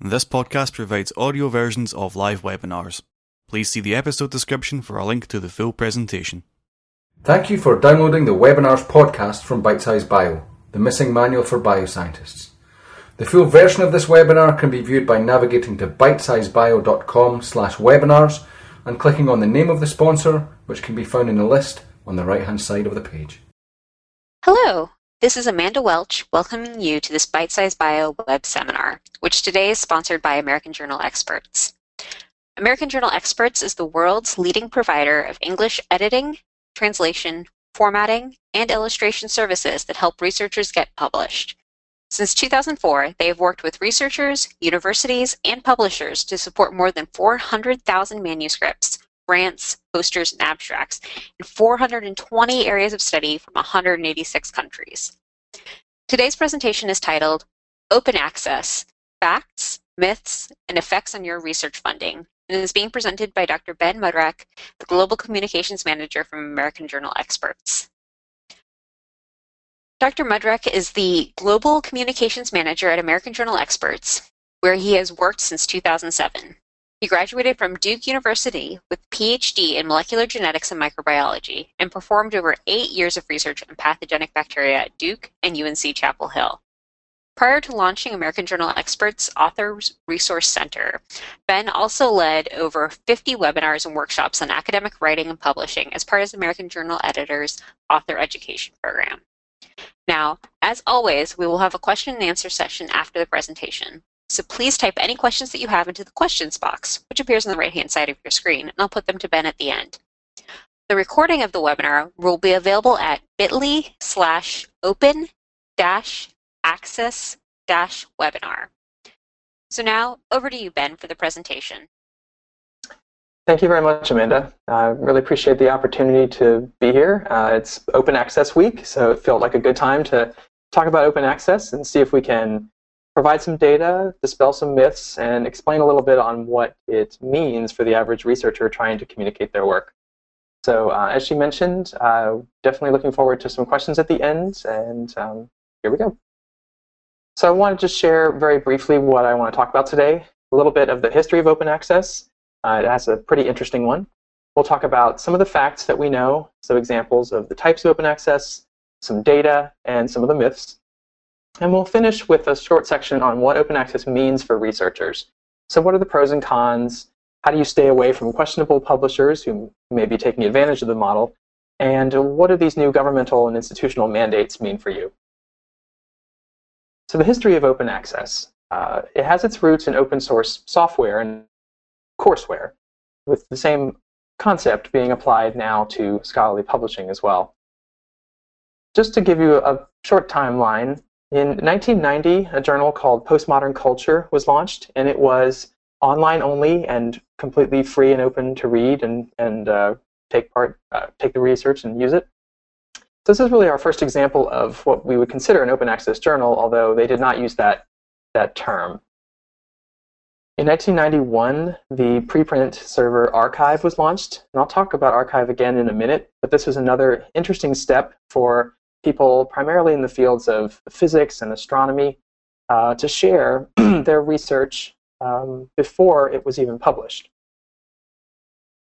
This podcast provides audio versions of live webinars. Please see the episode description for a link to the full presentation. Thank you for downloading the Webinars podcast from Bitesize Bio, the missing manual for bioscientists. The full version of this webinar can be viewed by navigating to bitesizebio.com slash webinars and clicking on the name of the sponsor, which can be found in the list on the right hand side of the page. Hello, this is Amanda Welch welcoming you to this Bitesize Bio web seminar, which today is sponsored by American Journal Experts. American Journal Experts is the world's leading provider of English editing, translation, formatting, and illustration services that help researchers get published. Since 2004, they have worked with researchers, universities, and publishers to support more than 400,000 manuscripts, grants, posters, and abstracts in 420 areas of study from 186 countries. Today's presentation is titled Open Access Facts, Myths, and Effects on Your Research Funding and is being presented by Dr. Ben Mudrak, the Global Communications Manager from American Journal Experts. Dr. Mudrak is the Global Communications Manager at American Journal Experts, where he has worked since 2007. He graduated from Duke University with PhD in molecular genetics and microbiology and performed over eight years of research on pathogenic bacteria at Duke and UNC Chapel Hill. Prior to launching American Journal Experts Authors Resource Center, Ben also led over 50 webinars and workshops on academic writing and publishing as part of American Journal Editors Author Education Program. Now, as always, we will have a question and answer session after the presentation. So please type any questions that you have into the questions box, which appears on the right-hand side of your screen, and I'll put them to Ben at the end. The recording of the webinar will be available at bit.ly slash open dash access dash webinar. So now over to you, Ben, for the presentation. Thank you very much, Amanda. I really appreciate the opportunity to be here. Uh, it's Open Access Week, so it felt like a good time to talk about open access and see if we can provide some data, dispel some myths, and explain a little bit on what it means for the average researcher trying to communicate their work. So uh, as she mentioned, uh, definitely looking forward to some questions at the end, and um, here we go. So I want to just share very briefly what I want to talk about today, a little bit of the history of open access, uh, it has a pretty interesting one. We'll talk about some of the facts that we know, some examples of the types of open access, some data, and some of the myths. And we'll finish with a short section on what open access means for researchers. So what are the pros and cons? How do you stay away from questionable publishers who may be taking advantage of the model? And what do these new governmental and institutional mandates mean for you? So the history of open access. Uh, it has its roots in open source software and courseware, with the same concept being applied now to scholarly publishing as well. Just to give you a short timeline, in 1990, a journal called Postmodern Culture was launched, and it was online only and completely free and open to read and, and uh, take part, uh, take the research and use it. So this is really our first example of what we would consider an open access journal, although they did not use that, that term. In 1991, the preprint server arXiv was launched, and I'll talk about arXiv again in a minute, but this was another interesting step for people primarily in the fields of physics and astronomy uh, to share their research um, before it was even published.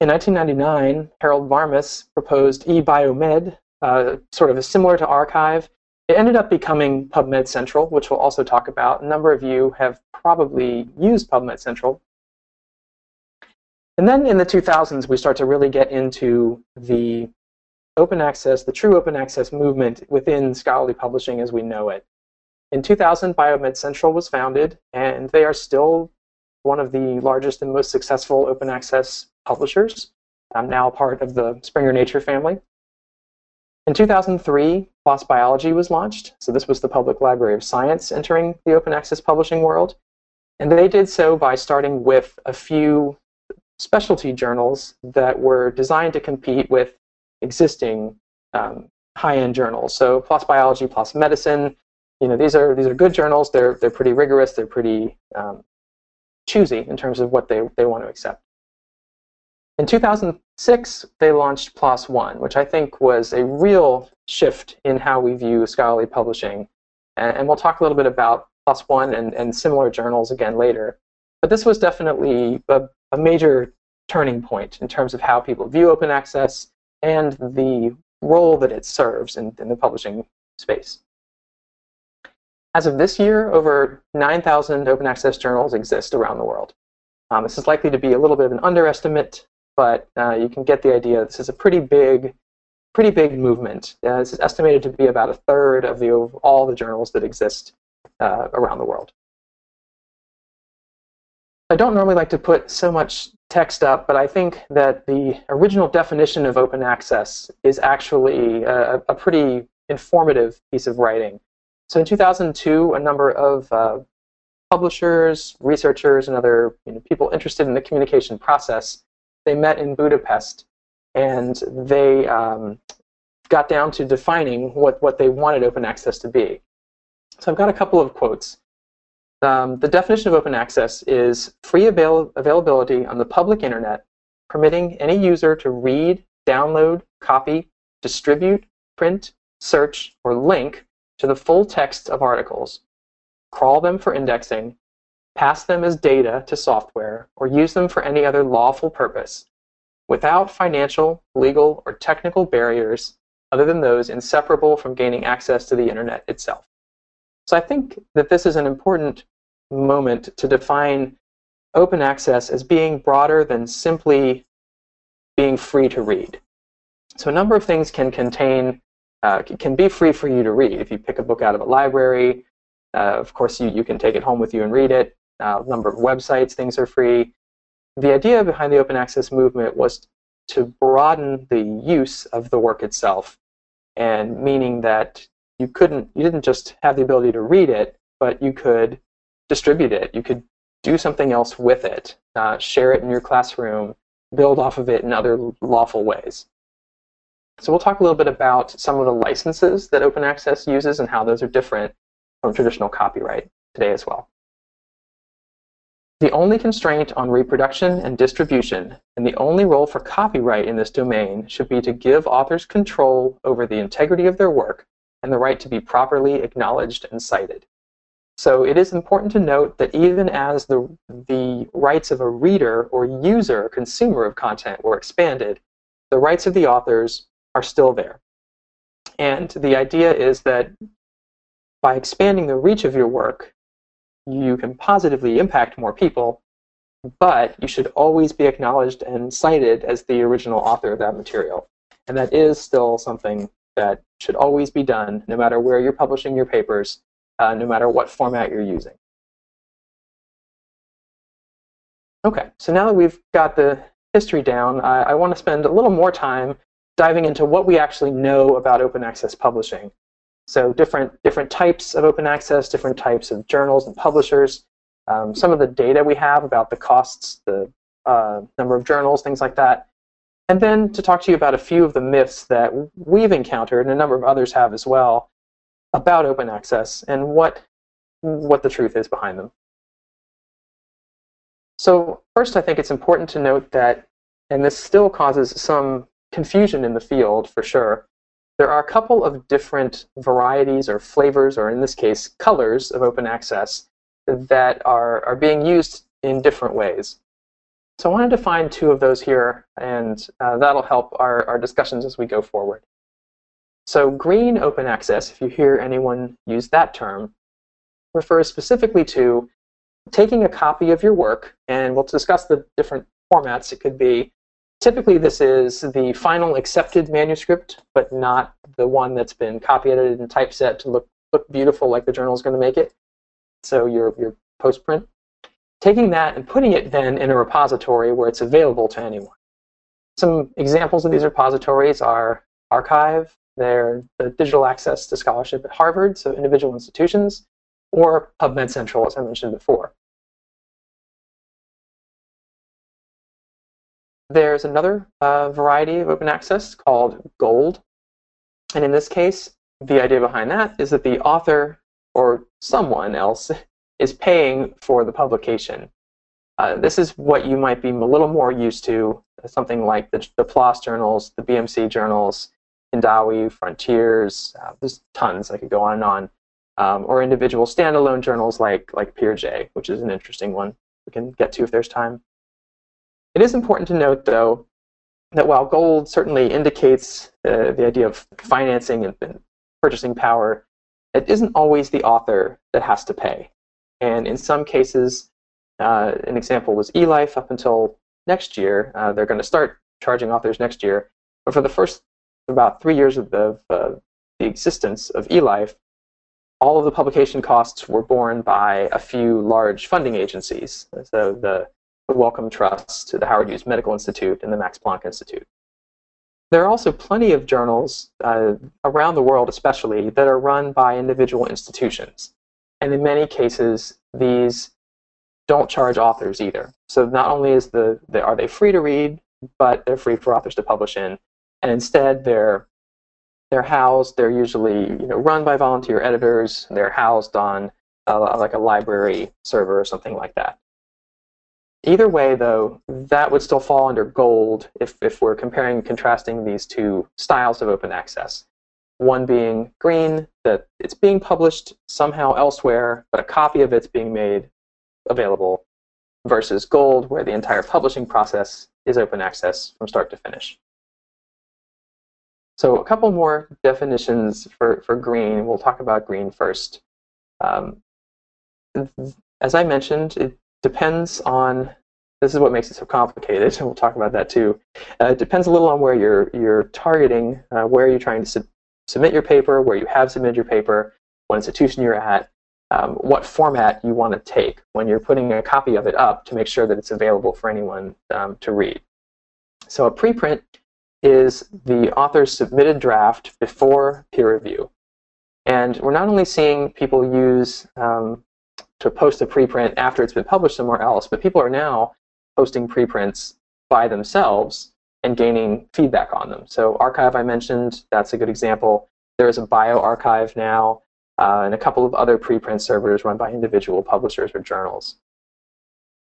In 1999, Harold Varmus proposed eBiomed, uh, sort of a similar to arXiv. it ended up becoming PubMed Central, which we'll also talk about. A number of you have probably used PubMed Central. And then in the 2000s, we start to really get into the open access, the true open access movement within scholarly publishing as we know it. In 2000, BioMed Central was founded, and they are still one of the largest and most successful open access publishers. I'm now part of the Springer Nature family. In 2003, PLOS Biology was launched. So this was the Public Library of Science entering the open access publishing world. And they did so by starting with a few specialty journals that were designed to compete with existing um, high-end journals. So PLOS Biology, PLOS Medicine, you know, these are these are good journals. They're they're pretty rigorous. They're pretty um, choosy in terms of what they, they want to accept. In 2006, they launched PLOS One, which I think was a real shift in how we view scholarly publishing. And, and we'll talk a little bit about PLOS One and, and similar journals again later. But this was definitely a, a major turning point in terms of how people view open access and the role that it serves in, in the publishing space. As of this year, over 9,000 open access journals exist around the world. Um, this is likely to be a little bit of an underestimate, but uh, you can get the idea. This is a pretty big, pretty big movement. Uh, this is estimated to be about a third of the all the journals that exist uh, around the world. I don't normally like to put so much text up, but I think that the original definition of open access is actually a, a pretty informative piece of writing. So in 2002, a number of uh, publishers, researchers, and other you know, people interested in the communication process, they met in Budapest, and they um, got down to defining what, what they wanted open access to be. So I've got a couple of quotes. Um, the definition of open access is free avail availability on the public internet, permitting any user to read, download, copy, distribute, print, search, or link to the full text of articles, crawl them for indexing, pass them as data to software, or use them for any other lawful purpose, without financial, legal, or technical barriers other than those inseparable from gaining access to the internet itself. So I think that this is an important moment to define open access as being broader than simply being free to read. So a number of things can contain, uh, can be free for you to read. If you pick a book out of a library, uh, of course you, you can take it home with you and read it. Uh, a number of websites, things are free. The idea behind the open access movement was to broaden the use of the work itself, and meaning that you couldn't, you didn't just have the ability to read it, but you could distribute it. You could do something else with it, uh, share it in your classroom, build off of it in other lawful ways. So we'll talk a little bit about some of the licenses that open access uses and how those are different from traditional copyright today as well. The only constraint on reproduction and distribution, and the only role for copyright in this domain, should be to give authors control over the integrity of their work and the right to be properly acknowledged and cited. So it is important to note that even as the, the rights of a reader or user, or consumer of content were expanded, the rights of the authors are still there. And the idea is that by expanding the reach of your work, you can positively impact more people, but you should always be acknowledged and cited as the original author of that material. And that is still something that should always be done, no matter where you're publishing your papers, uh, no matter what format you're using. Okay, so now that we've got the history down, I, I want to spend a little more time diving into what we actually know about open access publishing. So different, different types of open access, different types of journals and publishers, um, some of the data we have about the costs, the uh, number of journals, things like that. And then to talk to you about a few of the myths that we've encountered, and a number of others have as well, about open access and what, what the truth is behind them. So first, I think it's important to note that, and this still causes some confusion in the field for sure, there are a couple of different varieties or flavors, or in this case, colors of open access that are, are being used in different ways. So I wanted to find two of those here, and uh, that'll help our, our discussions as we go forward. So green open access, if you hear anyone use that term, refers specifically to taking a copy of your work, and we'll discuss the different formats it could be, Typically, this is the final accepted manuscript, but not the one that's been copy edited and typeset to look, look beautiful like the journal is going to make it. So your, your post-print. Taking that and putting it then in a repository where it's available to anyone. Some examples of these repositories are arXiv, they're the digital access to scholarship at Harvard, so individual institutions, or PubMed Central, as I mentioned before. There's another uh, variety of open access called Gold. And in this case, the idea behind that is that the author or someone else is paying for the publication. Uh, this is what you might be a little more used to, something like the, the PLOS journals, the BMC journals, Hindawi, Frontiers, uh, there's tons, I could go on and on. um, or individual standalone journals like, like PeerJ, which is an interesting one we can get to if there's time. It is important to note, though, that while gold certainly indicates uh, the idea of financing and, and purchasing power, it isn't always the author that has to pay. And in some cases, uh, an example was eLife up until next year. Uh, they're going to start charging authors next year. But for the first about three years of the, uh, the existence of eLife, all of the publication costs were borne by a few large funding agencies. So the, the Wellcome Trust, the Howard Hughes Medical Institute, and the Max Planck Institute. There are also plenty of journals uh, around the world, especially, that are run by individual institutions. And in many cases, these don't charge authors either. So not only is the, the are they free to read, but they're free for authors to publish in, and instead they're they're housed. They're usually you know run by volunteer editors. They're housed on uh, like a library server or something like that. Either way, though, that would still fall under gold if, if we're comparing contrasting these two styles of open access. One being green, that it's being published somehow elsewhere, but a copy of it's being made available, versus gold, where the entire publishing process is open access from start to finish. So a couple more definitions for, for green. We'll talk about green first. Um, as I mentioned, it depends on this is what makes it so complicated. We'll talk about that too. Uh, it depends a little on where you're you're targeting, uh, where you're trying to su submit your paper, where you have submitted your paper, what institution you're at, um, what format you want to take when you're putting a copy of it up to make sure that it's available for anyone um, to read. So a preprint is the author's submitted draft before peer review. And we're not only seeing people use um, to post a preprint after it's been published somewhere else, but people are now posting preprints by themselves and gaining feedback on them. So arXiv I mentioned, that's a good example. There is a bioRxiv now uh, and a couple of other preprint servers run by individual publishers or journals.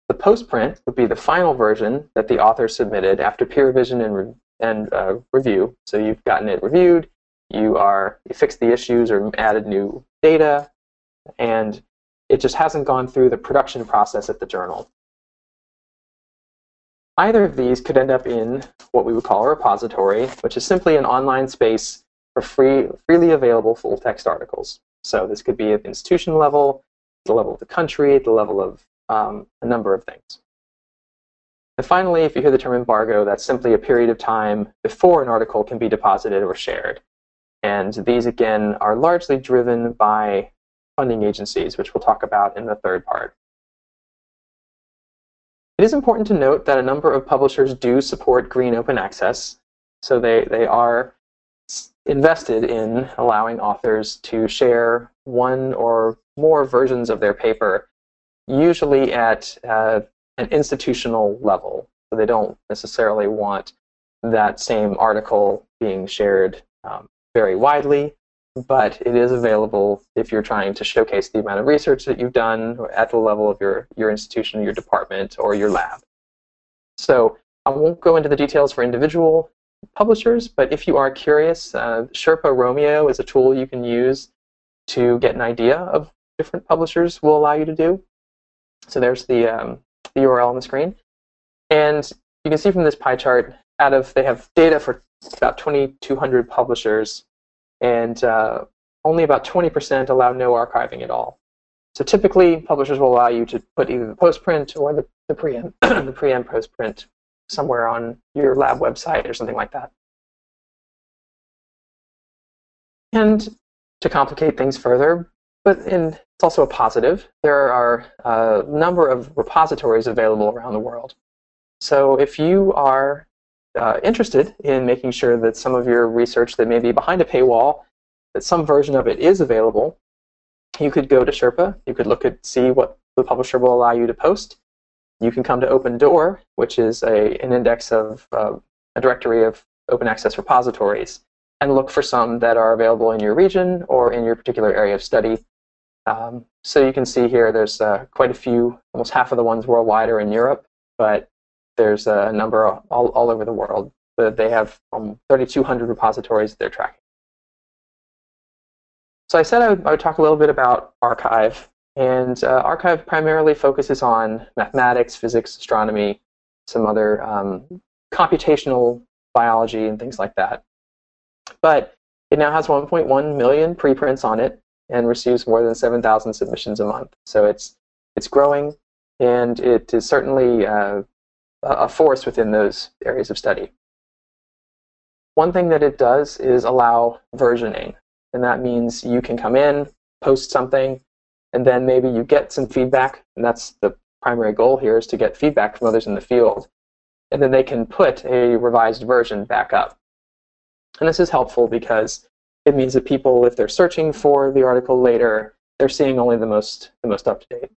The postprint would be the final version that the author submitted after peer revision and, re and uh, review. So you've gotten it reviewed, you are you fixed the issues or added new data, and it just hasn't gone through the production process at the journal. Either of these could end up in what we would call a repository, which is simply an online space for free, freely available full text articles. So this could be at the institution level, the level of the country, the level of um, a number of things. And finally, if you hear the term embargo, that's simply a period of time before an article can be deposited or shared. And these, again, are largely driven by funding agencies, which we'll talk about in the third part. It is important to note that a number of publishers do support green open access. So they, they are invested in allowing authors to share one or more versions of their paper, usually at uh, an institutional level. So they don't necessarily want that same article being shared um, very widely, but it is available if you're trying to showcase the amount of research that you've done at the level of your, your institution, your department, or your lab. So I won't go into the details for individual publishers, but if you are curious, uh, Sherpa Romeo is a tool you can use to get an idea of different publishers will allow you to do. So there's the, um, the URL on the screen. And you can see from this pie chart, out of they have data for about 2,200 publishers, and uh, only about 20% allow no archiving at all. So typically, publishers will allow you to put either the postprint or the, the pre-and the pre and postprint somewhere on your lab website or something like that. And to complicate things further, but in, it's also a positive, there are a number of repositories available around the world. So if you are uh, interested in making sure that some of your research that may be behind a paywall, that some version of it is available, you could go to Sherpa, you could look at see what the publisher will allow you to post, you can come to OpenDOAR, which is a, an index of uh, a directory of open access repositories, and look for some that are available in your region or in your particular area of study. Um, so you can see here there's uh, quite a few, almost half of the ones worldwide are in Europe, but there's a number all, all over the world. But they have um, 3,200 repositories they're tracking. So I said I would, I would talk a little bit about arXiv. and uh, arXiv primarily focuses on mathematics, physics, astronomy, some other um, computational biology, and things like that. But it now has 1.1 million preprints on it and receives more than 7,000 submissions a month. So it's it's growing, and it is certainly uh, a force within those areas of study. One thing that it does is allow versioning, and that means you can come in, post something, and then maybe you get some feedback, and that's the primary goal here is to get feedback from others in the field, and then they can put a revised version back up. And this is helpful because it means that people, if they're searching for the article later, they're seeing only the most the most up to date.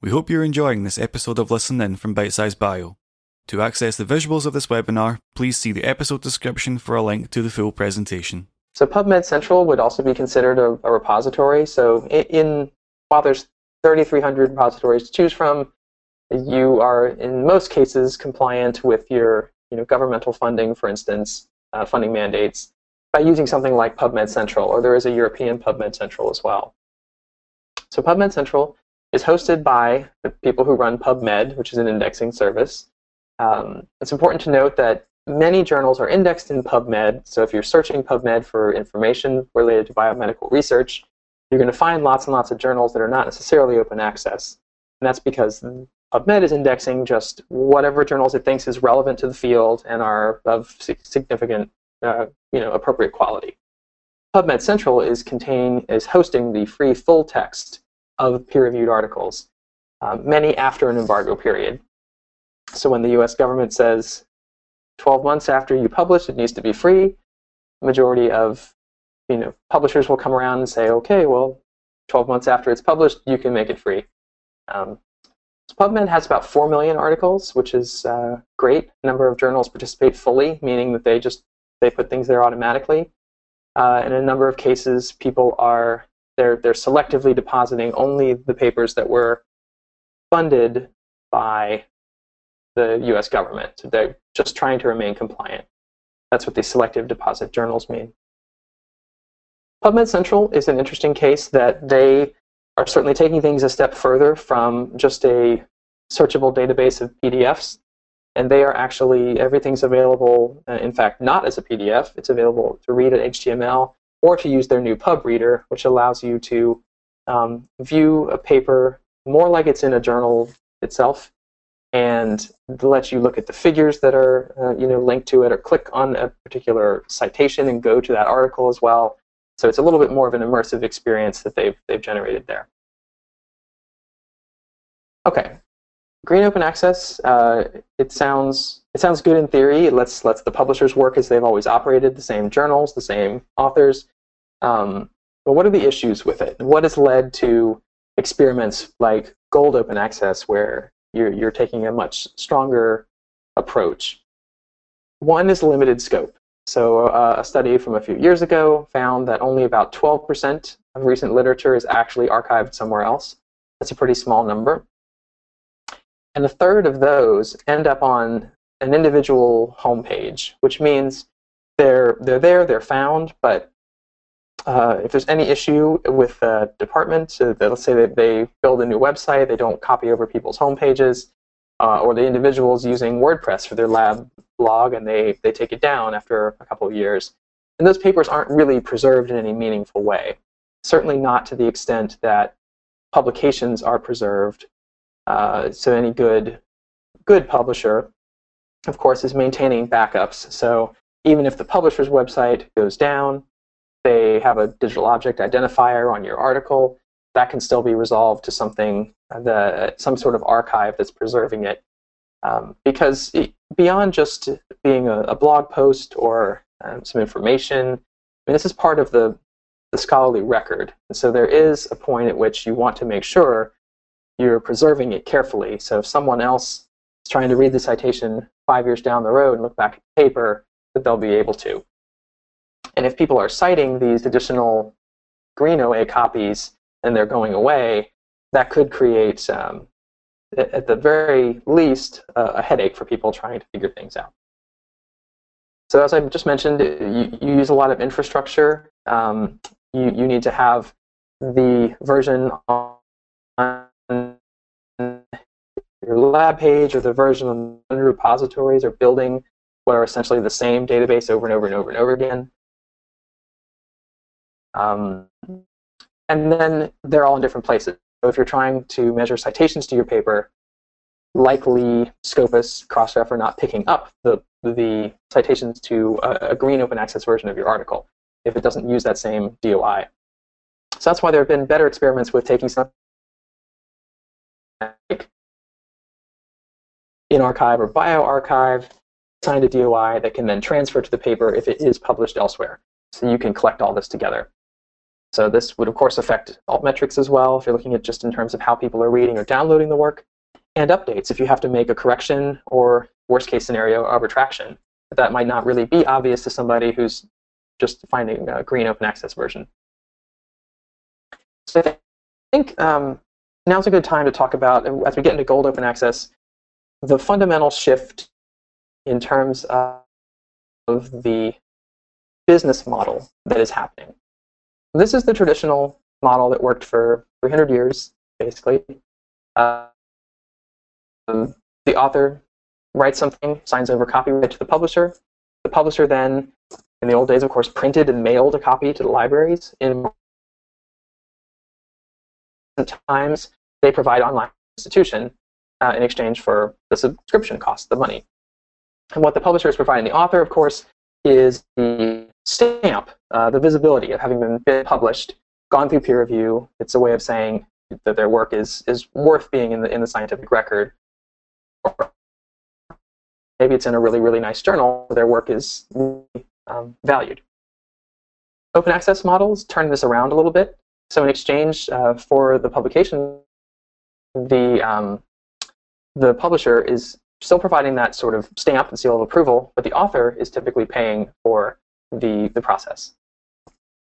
We hope you're enjoying this episode of Listen In from Bitesize Bio. To access the visuals of this webinar, please see the episode description for a link to the full presentation. So PubMed Central would also be considered a, a repository. So in, in while there's 3,300 repositories to choose from, you are in most cases compliant with your you know governmental funding, for instance, uh, funding mandates by using something like PubMed Central, or there is a European PubMed Central as well. So PubMed Central is hosted by the people who run PubMed, which is an indexing service. Um, it's important to note that many journals are indexed in PubMed, so if you're searching PubMed for information related to biomedical research, you're going to find lots and lots of journals that are not necessarily open access. And that's because PubMed is indexing just whatever journals it thinks is relevant to the field and are of significant, uh, you know, appropriate quality. PubMed Central is contain is hosting the free full text of peer-reviewed articles, uh, many after an embargo period. So when the U.S. government says 12 months after you publish, it needs to be free, majority of you know publishers will come around and say, okay, well, 12 months after it's published, you can make it free. Um, PubMed has about 4 million articles, which is uh, great. A number of journals participate fully, meaning that they just they put things there automatically. Uh, in a number of cases, people are they're they're selectively depositing only the papers that were funded by the U.S. government. They're just trying to remain compliant. That's what these selective deposit journals mean. PubMed Central is an interesting case that they are certainly taking things a step further from just a searchable database of PDFs. And they are actually, everything's available, uh, in fact, not as a PDF. It's available to read at HTML or to use their new PubReader, which allows you to um, view a paper more like it's in a journal itself and lets you look at the figures that are uh, you know linked to it or click on a particular citation and go to that article as well so it's a little bit more of an immersive experience that they've, they've generated there. Okay, Green Open Access, uh, it, sounds, it sounds good in theory. It lets, lets the publishers work as they've always operated, the same journals, the same authors. Um, but what are the issues with it? What has led to experiments like Gold Open Access where you're, you're taking a much stronger approach? One is limited scope. So uh, a study from a few years ago found that only about 12% of recent literature is actually archived somewhere else. That's a pretty small number. And a third of those end up on an individual homepage, which means they're, they're there, they're found, but uh, if there's any issue with the department, so let's say that they build a new website, they don't copy over people's homepages, uh, or the individuals using WordPress for their lab blog and they, they take it down after a couple of years. And those papers aren't really preserved in any meaningful way. Certainly not to the extent that publications are preserved. Uh, so any good good publisher, of course, is maintaining backups. So even if the publisher's website goes down, they have a digital object identifier on your article that can still be resolved to something the some sort of archive that's preserving it um, because beyond just being a, a blog post or um, some information, I mean, this is part of the, the scholarly record. And so there is a point at which you want to make sure you're preserving it carefully. So if someone else is trying to read the citation five years down the road and look back at the paper, that they'll be able to. And if people are citing these additional green OA copies and they're going away, that could create um, at the very least, uh, a headache for people trying to figure things out. So as I just mentioned, you, you use a lot of infrastructure. Um, you, you need to have the version on your lab page or the version on the repositories or building what are essentially the same database over and over and over and over again. Um, and then they're all in different places. So if you're trying to measure citations to your paper, likely Scopus, Crossref are not picking up the, the citations to a, a, green open access version of your article if it doesn't use that same DOI. So that's why there have been better experiments with taking some like in arXiv or bioRxiv, signed a DOI that can then transfer to the paper if it is published elsewhere. So you can collect all this together. So this would, of course, affect altmetrics as well, if you're looking at just in terms of how people are reading or downloading the work, and updates if you have to make a correction or, worst case scenario, a retraction. That might not really be obvious to somebody who's just finding a green open access version. So I think um, now's a good time to talk about, as we get into gold open access, the fundamental shift in terms of the business model that is happening. This is the traditional model that worked for 300 years, basically. Uh, the author writes something, signs over copyright to the publisher. The publisher then, in the old days, of course, printed and mailed a copy to the libraries. In times, they provide online institution uh, in exchange for the subscription cost, the money. And what the publisher is providing the author, of course, is the stamp, uh, the visibility of having been published, gone through peer review. It's a way of saying that their work is is worth being in the in the scientific record. Or maybe it's in a really really nice journal their work is um, valued. Open access models turn this around a little bit. So in exchange uh, for the publication, the um, the publisher is still providing that sort of stamp and seal of approval, but the author is typically paying for the, the process.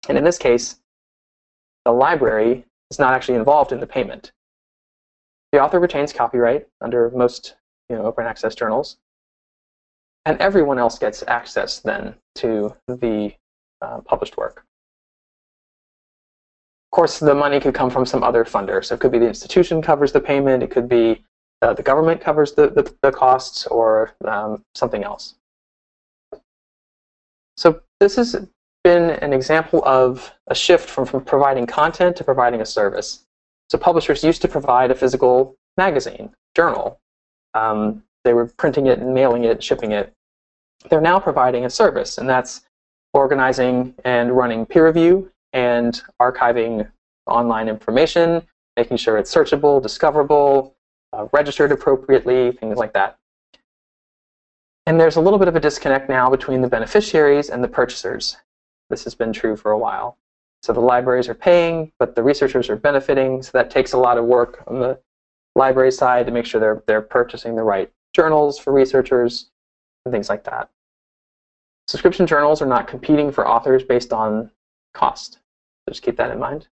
And in this case, the library is not actually involved in the payment. The author retains copyright under most you know, open access journals, and everyone else gets access then to the uh, published work. Of course, the money could come from some other funder. So it could be the institution covers the payment, it could be uh, the government covers the, the, the costs, or um, something else. So this has been an example of a shift from, from providing content to providing a service. So publishers used to provide a physical magazine, journal. Um, they were printing it and mailing it, shipping it. They're now providing a service, and that's organizing and running peer review and archiving online information, making sure it's searchable, discoverable, uh, registered appropriately, things like that. And there's a little bit of a disconnect now between the beneficiaries and the purchasers. This has been true for a while. So the libraries are paying, but the researchers are benefiting. So that takes a lot of work on the library side to make sure they're, they're purchasing the right journals for researchers and things like that. Subscription journals are not competing for authors based on cost. So just keep that in mind.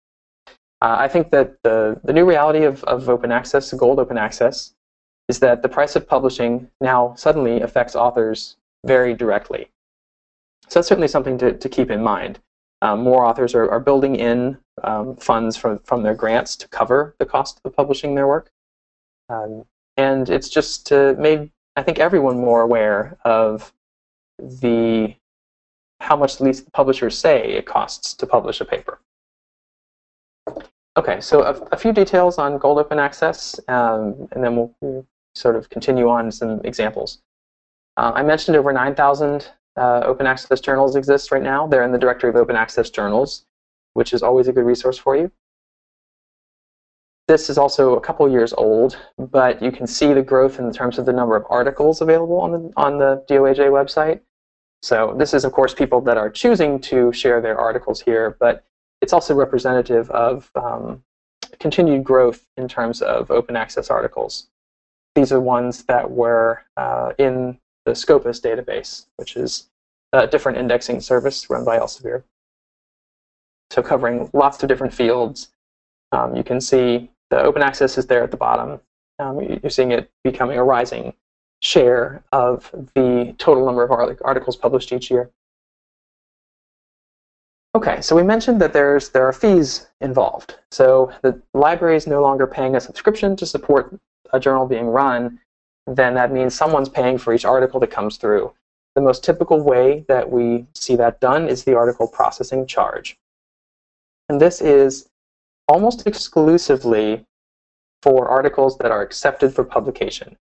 Uh, I think that the, the new reality of, of open access, gold open access, is that the price of publishing now suddenly affects authors very directly. So that's certainly something to, to keep in mind. Um, more authors are, are building in um, funds from, from their grants to cover the cost of publishing their work. Um, and it's just to make, I think, everyone more aware of the how much at least the publishers say it costs to publish a paper. Okay, so a, a few details on Gold Open Access, um, and then we'll, sort of continue on some examples. Uh, I mentioned over 9,000 uh, open access journals exist right now. They're in the directory of open access journals, which is always a good resource for you. This is also a couple years old, but you can see the growth in terms of the number of articles available on the, on the DOAJ website. So this is, of course, people that are choosing to share their articles here, but it's also representative of um, continued growth in terms of open access articles. These are ones that were uh, in the Scopus database, which is a different indexing service run by Elsevier. So covering lots of different fields. Um, you can see the open access is there at the bottom. Um, you're seeing it becoming a rising share of the total number of articles published each year. Okay, so we mentioned that there's there are fees involved. So the library is no longer paying a subscription to support a journal being run, then that means someone's paying for each article that comes through. The most typical way that we see that done is the article processing charge. And this is almost exclusively for articles that are accepted for publication.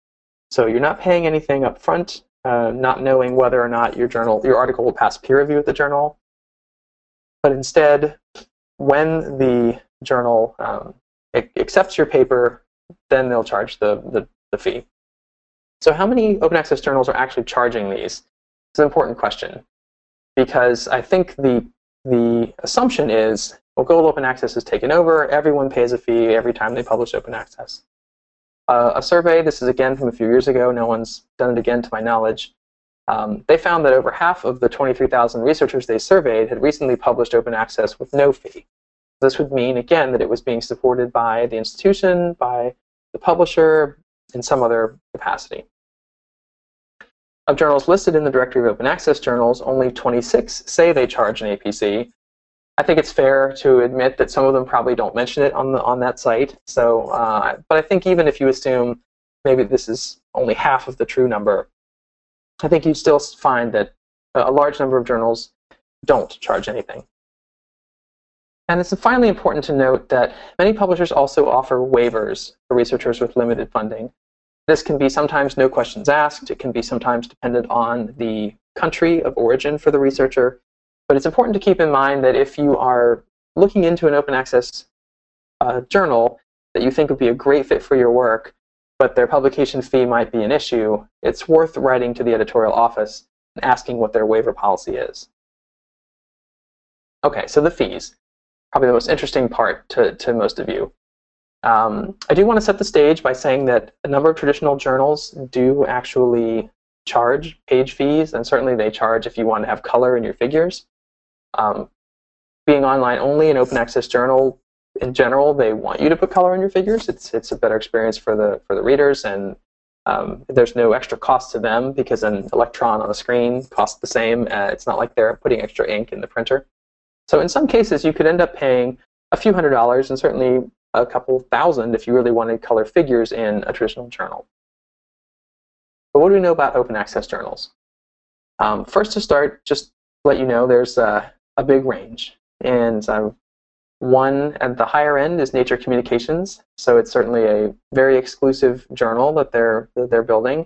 So you're not paying anything up front, uh, not knowing whether or not your journal, your article will pass peer review at the journal. But instead, when the journal um, accepts your paper, then they'll charge the, the, the fee. So how many open access journals are actually charging these? It's an important question because I think the the assumption is well, Gold Open Access is taken over. Everyone pays a fee every time they publish open access. Uh, a survey, this is again from a few years ago, no one's done it again to my knowledge. Um, they found that over half of the 23,000 researchers they surveyed had recently published open access with no fee. This would mean, again, that it was being supported by the institution, by the publisher, in some other capacity. Of journals listed in the directory of open access journals, only 26 say they charge an APC. I think it's fair to admit that some of them probably don't mention it on the on that site. So, uh, but I think even if you assume maybe this is only half of the true number, I think you still find that a large number of journals don't charge anything. And it's finally important to note that many publishers also offer waivers for researchers with limited funding. This can be sometimes no questions asked. It can be sometimes dependent on the country of origin for the researcher. But it's important to keep in mind that if you are looking into an open access uh, journal that you think would be a great fit for your work, but their publication fee might be an issue, it's worth writing to the editorial office and asking what their waiver policy is. Okay, so the fees probably the most interesting part to, to most of you. Um, I do want to set the stage by saying that a number of traditional journals do actually charge page fees, and certainly they charge if you want to have color in your figures. Um, being online only, an open access journal, in general, they want you to put color in your figures. It's it's a better experience for the for the readers, and um, there's no extra cost to them because an electron on the screen costs the same. Uh, it's not like they're putting extra ink in the printer. So in some cases, you could end up paying a few hundred dollars and certainly a couple thousand if you really wanted color figures in a traditional journal. But what do we know about open access journals? Um, first to start, just to let you know there's a, a big range. And um, one at the higher end is Nature Communications. So it's certainly a very exclusive journal that they're, that they're building.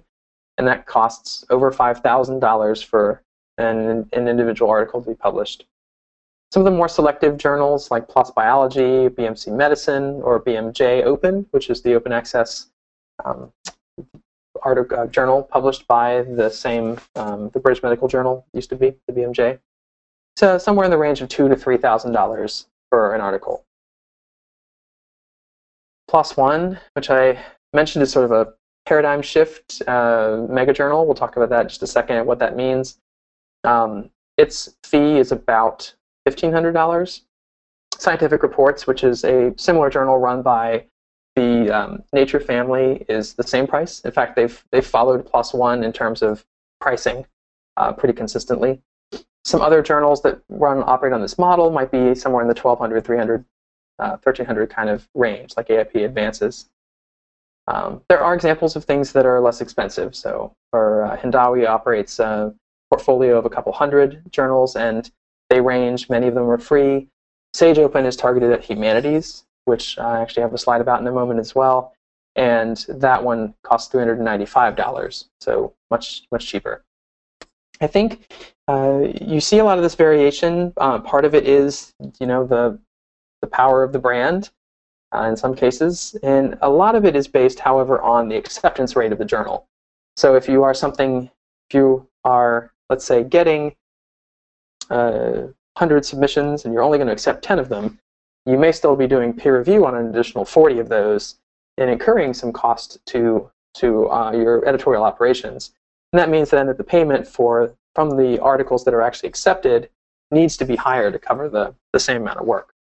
And that costs over $5,000 for an, an individual article to be published. Some of the more selective journals like PLOS Biology, BMC Medicine, or BMJ Open, which is the open access um, article, uh, journal published by the same, um, the British Medical Journal used to be, the BMJ. So somewhere in the range of two to three thousand dollars for an article. PLOS One, which I mentioned is sort of a paradigm shift uh, mega journal. We'll talk about that in just a second, what that means. Um, its fee is about $1,500. Scientific Reports, which is a similar journal run by the um, Nature family, is the same price. In fact, they've they've followed PLOS One in terms of pricing uh, pretty consistently. Some other journals that run operate on this model might be somewhere in the 1200, 300, uh, 1300 kind of range, like AIP Advances. Um, there are examples of things that are less expensive. So, for uh, Hindawi operates a portfolio of a couple hundred journals, and they range, many of them are free. Sage Open is targeted at humanities, which I actually have a slide about in a moment as well. And that one costs $395, so much, much cheaper. I think uh, you see a lot of this variation. Uh, part of it is, you know, the, the power of the brand uh, in some cases. And a lot of it is based, however, on the acceptance rate of the journal. So if you are something, if you are, let's say, getting uh, 100 submissions and you're only going to accept 10 of them, you may still be doing peer review on an additional 40 of those and incurring some cost to, to uh, your editorial operations. And that means then that the payment for from the articles that are actually accepted needs to be higher to cover the, the same amount of work.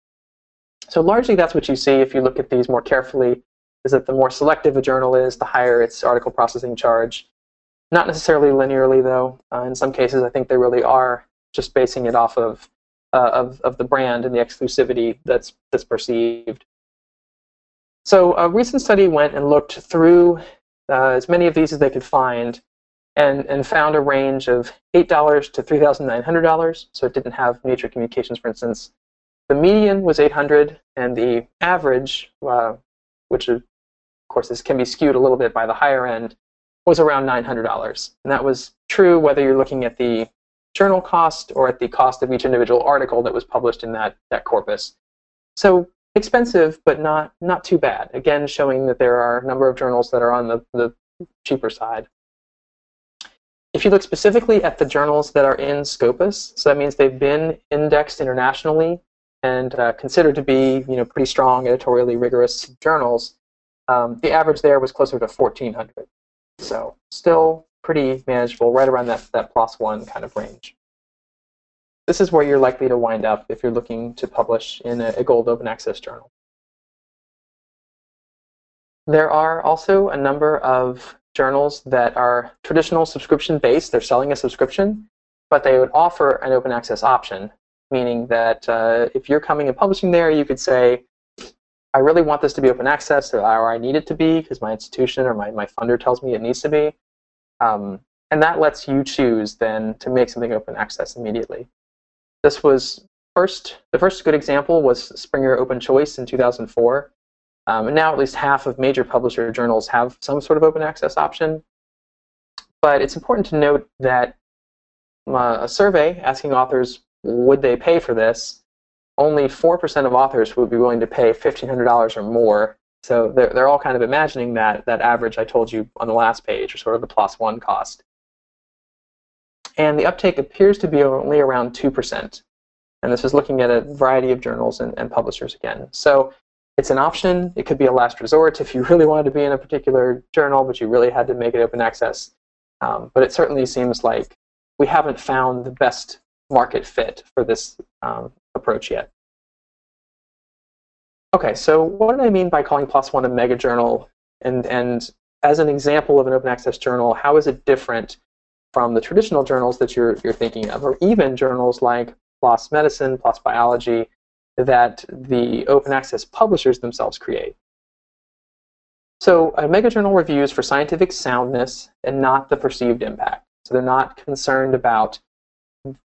So largely that's what you see if you look at these more carefully, is that the more selective a journal is, the higher its article processing charge. Not necessarily linearly, though. Uh, in some cases, I think they really are just basing it off of, uh, of, of the brand and the exclusivity that's, that's perceived. So a recent study went and looked through uh, as many of these as they could find and, and found a range of $8 to $3,900. So it didn't have Nature Communications, for instance. The median was 800 and the average, uh, which of course this can be skewed a little bit by the higher end, was around $900. And that was true whether you're looking at the journal cost or at the cost of each individual article that was published in that, that corpus. So expensive, but not, not too bad. Again, showing that there are a number of journals that are on the, the cheaper side. If you look specifically at the journals that are in Scopus, so that means they've been indexed internationally and uh, considered to be you know, pretty strong, editorially rigorous journals, um, the average there was closer to 1,400. So still pretty manageable, right around that, that plus one kind of range. This is where you're likely to wind up if you're looking to publish in a, a gold open access journal. There are also a number of journals that are traditional subscription based. They're selling a subscription, but they would offer an open access option, meaning that uh, if you're coming and publishing there, you could say, I really want this to be open access, or, I need it to be because my institution or my, my funder tells me it needs to be. Um, and that lets you choose then to make something open access immediately. This was first, the first good example was Springer Open Choice in 2004. Um, and now at least half of major publisher journals have some sort of open access option. But it's important to note that uh, a survey asking authors would they pay for this only 4% of authors would be willing to pay $1,500 or more. So they're, they're all kind of imagining that, that average I told you on the last page, or sort of the plus one cost. And the uptake appears to be only around 2%. And this is looking at a variety of journals and, and publishers again. So it's an option. It could be a last resort if you really wanted to be in a particular journal, but you really had to make it open access. Um, but it certainly seems like we haven't found the best market fit for this um, approach yet. Okay, so what do I mean by calling PLOS One a mega journal? And, and as an example of an open access journal, how is it different from the traditional journals that you're, you're thinking of, or even journals like PLOS Medicine, PLOS Biology, that the open access publishers themselves create? So a mega journal reviews for scientific soundness and not the perceived impact. So they're not concerned about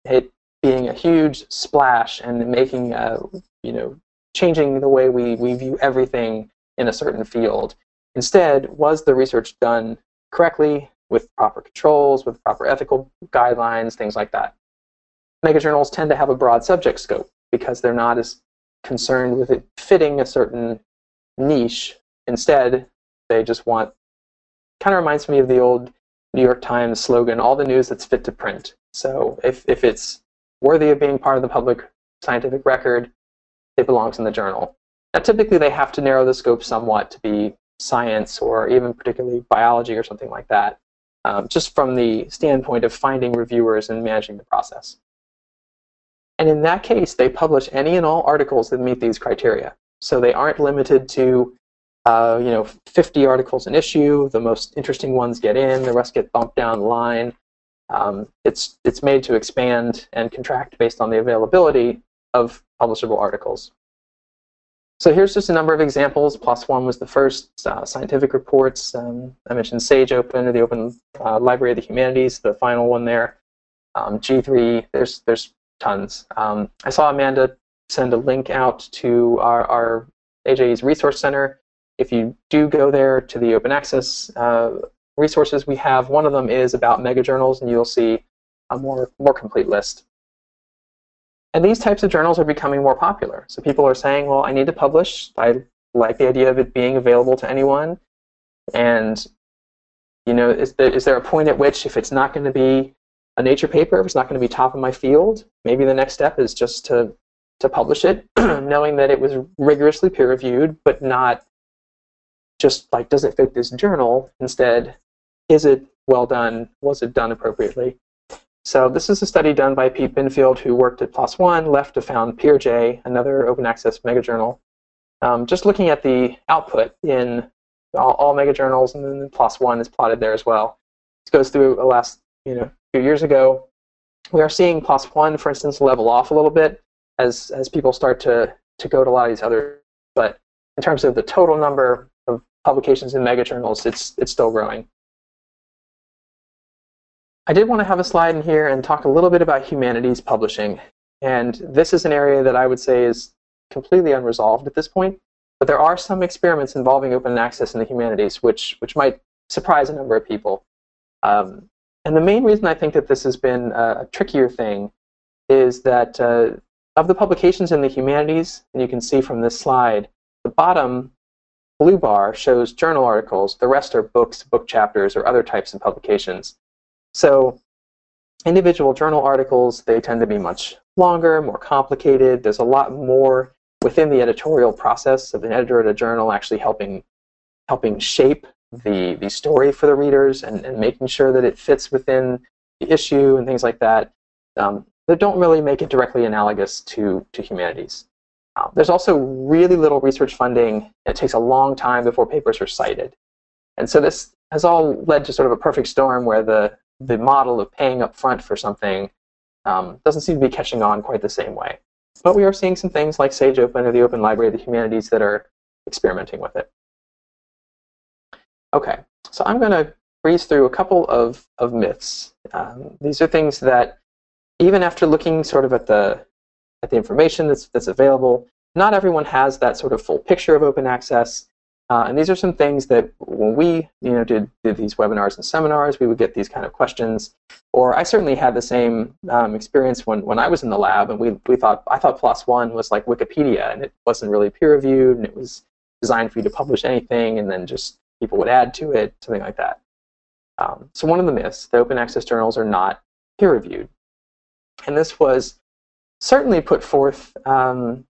it being a huge splash and making a, you know changing the way we, we view everything in a certain field. Instead, was the research done correctly with proper controls, with proper ethical guidelines, things like that? Megajournals tend to have a broad subject scope because they're not as concerned with it fitting a certain niche. Instead, they just want, kind of reminds me of the old New York Times slogan, all the news that's fit to print. So if, if it's worthy of being part of the public scientific record, it belongs in the journal. Now, typically, they have to narrow the scope somewhat to be science or even particularly biology or something like that, um, just from the standpoint of finding reviewers and managing the process. And in that case, they publish any and all articles that meet these criteria. So they aren't limited to, uh, you know, 50 articles an issue. The most interesting ones get in, the rest get bumped down the line. Um, it's, it's made to expand and contract based on the availability of publishable articles. So here's just a number of examples. PLOS One was the first. Uh, scientific reports. Um, I mentioned Sage Open or the Open uh, Library of the Humanities, the final one there. Um, G3, there's, there's tons. Um, I saw Amanda send a link out to our, our AJE's Resource Center. If you do go there to the open access uh, resources we have, one of them is about mega journals, and you'll see a more, more complete list. And these types of journals are becoming more popular. So people are saying, well, I need to publish. I like the idea of it being available to anyone. And, you know, is there, is there a point at which if it's not going to be a nature paper, if it's not going to be top of my field, maybe the next step is just to, to publish it, knowing that it was rigorously peer reviewed, but not just like, does it fit this journal? Instead, is it well done? Was it done appropriately? So this is a study done by Pete Binfield, who worked at PLOS One, left to found PeerJ, another open access megajournal. Um, just looking at the output in all, all megajournals, and then PLOS One is plotted there as well. This goes through the last you know few years ago. We are seeing PLOS One, for instance, level off a little bit as as people start to to go to a lot of these other. But in terms of the total number of publications in mega journals, it's it's still growing. I did want to have a slide in here and talk a little bit about humanities publishing. And this is an area that I would say is completely unresolved at this point. But there are some experiments involving open access in the humanities, which, which might surprise a number of people. Um, and the main reason I think that this has been a, trickier thing is that uh, of the publications in the humanities, and you can see from this slide, the bottom blue bar shows journal articles. The rest are books, book chapters, or other types of publications. So individual journal articles, they tend to be much longer, more complicated. There's a lot more within the editorial process of an editor at a journal actually helping helping shape the the story for the readers and, and making sure that it fits within the issue and things like that um, that don't really make it directly analogous to to humanities. Uh, there's also really little research funding. It takes a long time before papers are cited, and so this has all led to sort of a perfect storm where the the model of paying up front for something um, doesn't seem to be catching on quite the same way. But we are seeing some things like Sage Open or the Open Library of the Humanities that are experimenting with it. Okay, so I'm going to breeze through a couple of, of myths. Um, these are things that, even after looking sort of at the at the information that's that's available, not everyone has that sort of full picture of open access. Uh, and these are some things that when we you know did, did these webinars and seminars, we would get these kind of questions. Or I certainly had the same um, experience when, when I was in the lab, and we, we thought I thought PLOS One was like Wikipedia, and it wasn't really peer reviewed, and it was designed for you to publish anything, and then just people would add to it, something like that. Um, so one of the myths, the open access journals are not peer reviewed, and this was certainly put forth um,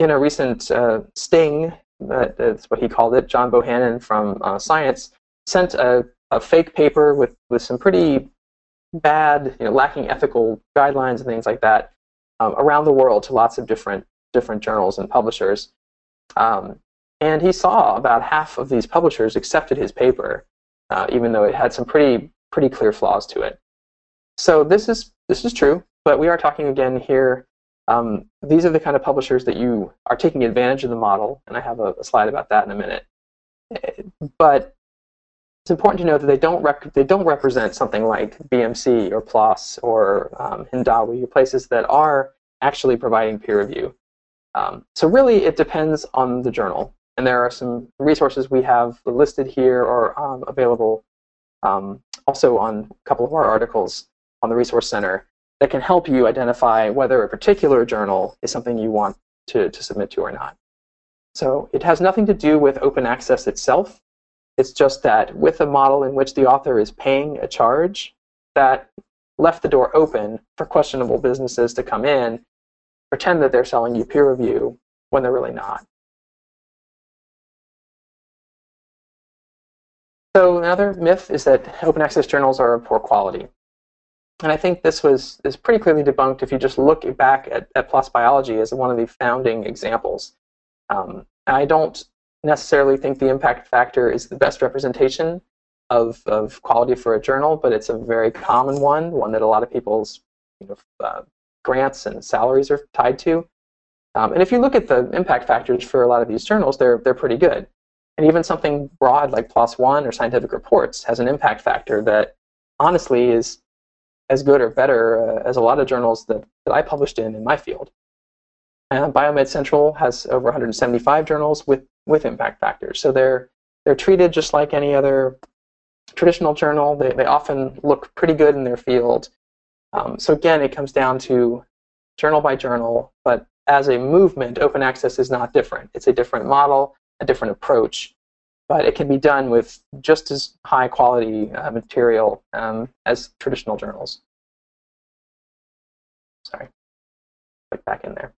in a recent uh, sting that's what he called it. John Bohannon from uh, Science sent a, a fake paper with, with some pretty bad, you know, lacking ethical guidelines and things like that um, around the world to lots of different different journals and publishers. Um, and he saw about half of these publishers accepted his paper, uh, even though it had some pretty pretty clear flaws to it. So this is this is true, but we are talking again here um, these are the kind of publishers that you are taking advantage of the model, and I have a, a slide about that in a minute. But it's important to know that they don't they don't represent something like BMC or PLOS or um, Hindawi, places that are actually providing peer review. Um, so really, it depends on the journal, and there are some resources we have listed here or um, available um, also on a couple of our articles on the Resource Center that can help you identify whether a particular journal is something you want to, to submit to or not. So it has nothing to do with open access itself. It's just that with a model in which the author is paying a charge, that left the door open for questionable businesses to come in, pretend that they're selling you peer review when they're really not. So another myth is that open access journals are of poor quality. And I think this was is pretty clearly debunked if you just look back at, at PLOS Biology as one of the founding examples. Um, I don't necessarily think the impact factor is the best representation of, of quality for a journal, but it's a very common one, one that a lot of people's you know, uh, grants and salaries are tied to. Um, and if you look at the impact factors for a lot of these journals, they're, they're pretty good. And even something broad like PLOS One or Scientific Reports has an impact factor that honestly is as good or better uh, as a lot of journals that, that I published in in my field. And BioMed Central has over 175 journals with, with impact factors. So they're, they're treated just like any other traditional journal. They, they often look pretty good in their field. Um, so again, it comes down to journal by journal, but as a movement, open access is not different. It's a different model, a different approach, but it can be done with just as high quality uh, material um, as traditional journals. Sorry, click back in there.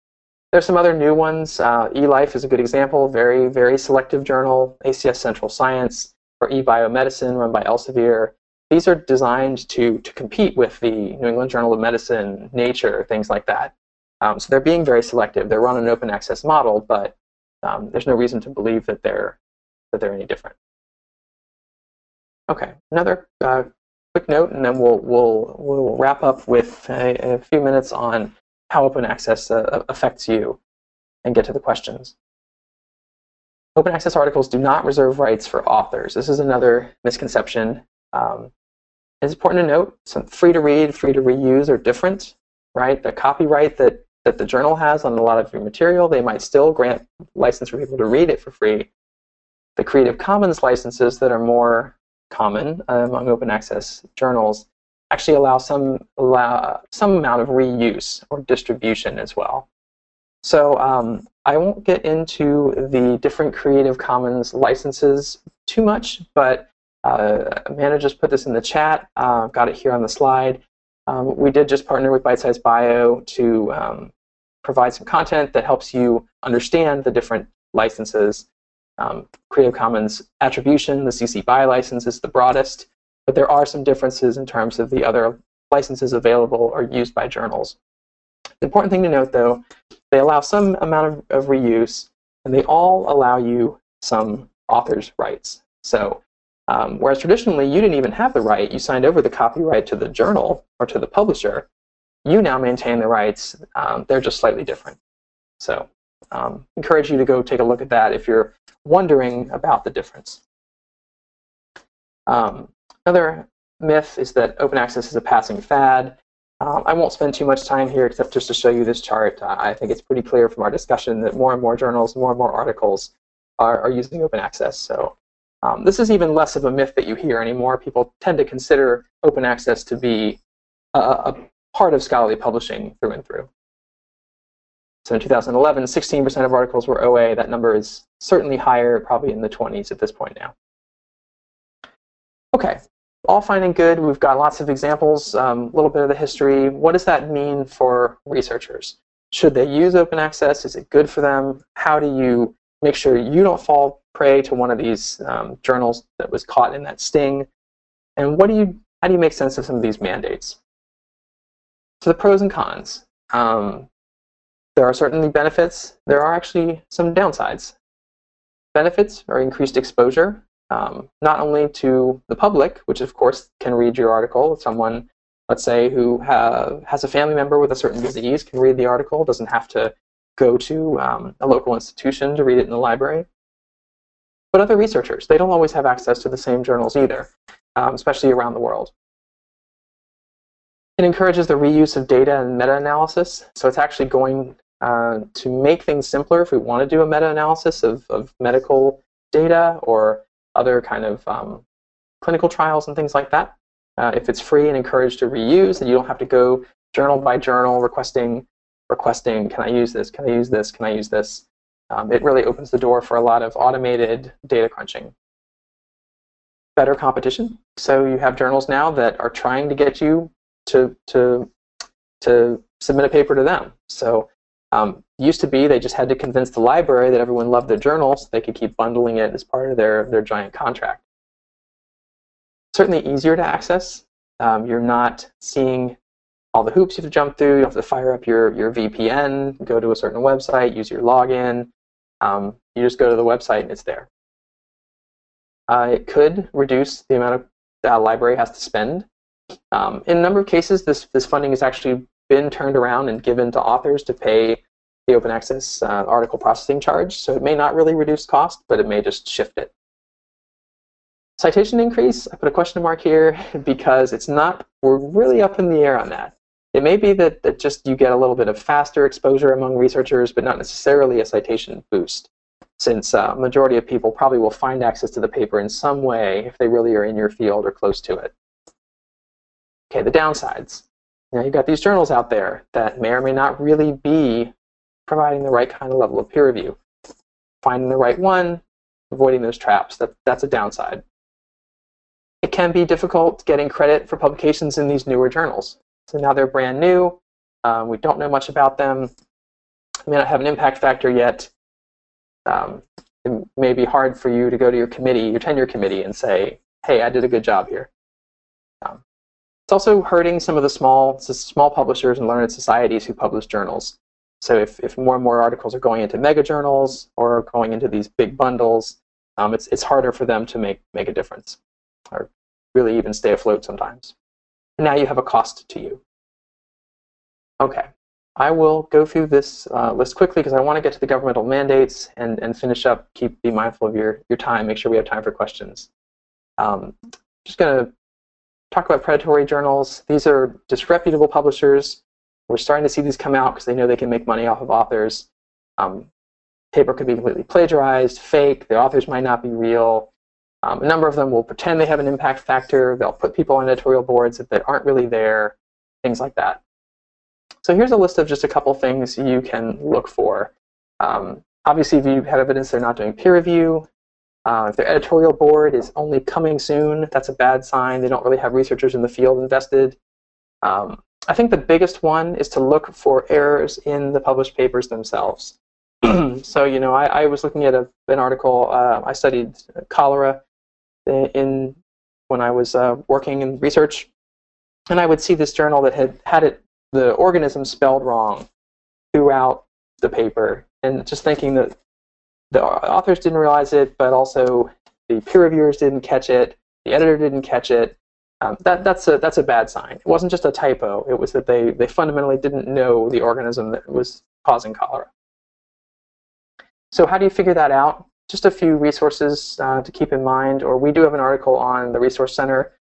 There's some other new ones. Uh, eLife is a good example, very, very selective journal. ACS Central Science or eBiomedicine run by Elsevier. These are designed to, to compete with the New England Journal of Medicine, Nature, things like that. Um, so they're being very selective. They're run an open access model, but um, there's no reason to believe that they're that they're any different. Okay, another uh, quick note, and then we'll we'll we'll wrap up with a, a few minutes on how open access uh, affects you, and get to the questions. Open access articles do not reserve rights for authors. This is another misconception. Um, it's important to note, some free to read, free to reuse are different, right? The copyright that, that the journal has on a lot of your material, they might still grant license for people to read it for free. The Creative Commons licenses that are more common uh, among open access journals actually allow some allow some amount of reuse or distribution as well. So um, I won't get into the different Creative Commons licenses too much, but uh, Amanda just put this in the chat. Uh, got it here on the slide. Um, we did just partner with Bitesize Bio to um, provide some content that helps you understand the different licenses. Um, Creative Commons attribution, the CC BY license is the broadest, but there are some differences in terms of the other licenses available or used by journals. The important thing to note, though, they allow some amount of, of reuse, and they all allow you some author's rights. So, um, whereas traditionally you didn't even have the right, you signed over the copyright to the journal or to the publisher, you now maintain the rights. Um, they're just slightly different. So, um, encourage you to go take a look at that if you're wondering about the difference. Um, another myth is that open access is a passing fad. Um, I won't spend too much time here except just to show you this chart. Uh, I think it's pretty clear from our discussion that more and more journals, more and more articles are, are using open access. So um, this is even less of a myth that you hear anymore. People tend to consider open access to be a, a part of scholarly publishing through and through. So in 2011, 16% of articles were OA. That number is certainly higher, probably in the 20s at this point now. Okay, all fine and good. We've got lots of examples, a um, little bit of the history. What does that mean for researchers? Should they use open access? Is it good for them? How do you make sure you don't fall prey to one of these um, journals that was caught in that sting? And what do you, how do you make sense of some of these mandates? So the pros and cons. Um, there are certainly benefits. There are actually some downsides. Benefits are increased exposure um, not only to the public, which of course can read your article. Someone, let's say, who have, has a family member with a certain disease can read the article, doesn't have to go to um, a local institution to read it in the library. But other researchers, they don't always have access to the same journals either, um, especially around the world. It encourages the reuse of data and meta-analysis. So it's actually going uh, to make things simpler if we want to do a meta-analysis of, of medical data or other kind of um, clinical trials and things like that. Uh, if it's free and encouraged to reuse, then you don't have to go journal by journal requesting, requesting, can I use this? Can I use this? Can I use this? Um, it really opens the door for a lot of automated data crunching. Better competition. So you have journals now that are trying to get you to to to submit a paper to them. So um, used to be they just had to convince the library that everyone loved their journal so they could keep bundling it as part of their, their giant contract. Certainly easier to access. Um, you're not seeing all the hoops you have to jump through. You don't have to fire up your, your VPN, go to a certain website, use your login. Um, you just go to the website and it's there. Uh, it could reduce the amount of the library has to spend. Um, in a number of cases, this, this funding is actually been turned around and given to authors to pay the open access uh, article processing charge. So it may not really reduce cost, but it may just shift it. Citation increase, I put a question mark here because it's not, we're really up in the air on that. It may be that, that just you get a little bit of faster exposure among researchers, but not necessarily a citation boost, since a uh, majority of people probably will find access to the paper in some way if they really are in your field or close to it. Okay, the downsides. Now you've got these journals out there that may or may not really be providing the right kind of level of peer review. Finding the right one, avoiding those traps, that, that's a downside. It can be difficult getting credit for publications in these newer journals. So now they're brand new, um, we don't know much about them, may not have an impact factor yet. Um, it may be hard for you to go to your committee, your tenure committee, and say, hey, I did a good job here. It's also hurting some of the small, small publishers and learned societies who publish journals. So if, if more and more articles are going into mega journals or going into these big bundles, um, it's, it's harder for them to make, make a difference or really even stay afloat sometimes. And now you have a cost to you. Okay, I will go through this uh, list quickly because I want to get to the governmental mandates and, and finish up. Keep be mindful of your, your time. Make sure we have time for questions. Um, just going to talk about predatory journals. These are disreputable publishers. We're starting to see these come out because they know they can make money off of authors. Um, paper could be completely plagiarized, fake. The authors might not be real. Um, a number of them will pretend they have an impact factor. They'll put people on editorial boards that aren't really there. Things like that. So here's a list of just a couple things you can look for. Um, obviously, if you have evidence they're not doing peer review, uh, if their editorial board is only coming soon, that's a bad sign. They don't really have researchers in the field invested. Um, I think the biggest one is to look for errors in the published papers themselves. so, you know, I, I, was looking at a, an article. Uh, I studied cholera in, in when I was uh, working in research, and I would see this journal that had had it the organism spelled wrong throughout the paper, and just thinking that the authors didn't realize it, but also the peer reviewers didn't catch it, the editor didn't catch it. Um, that, that's a that's a bad sign. It wasn't just a typo; it was that they they fundamentally didn't know the organism that was causing cholera. So how do you figure that out? Just a few resources uh, to keep in mind, or we do have an article on the Resource Center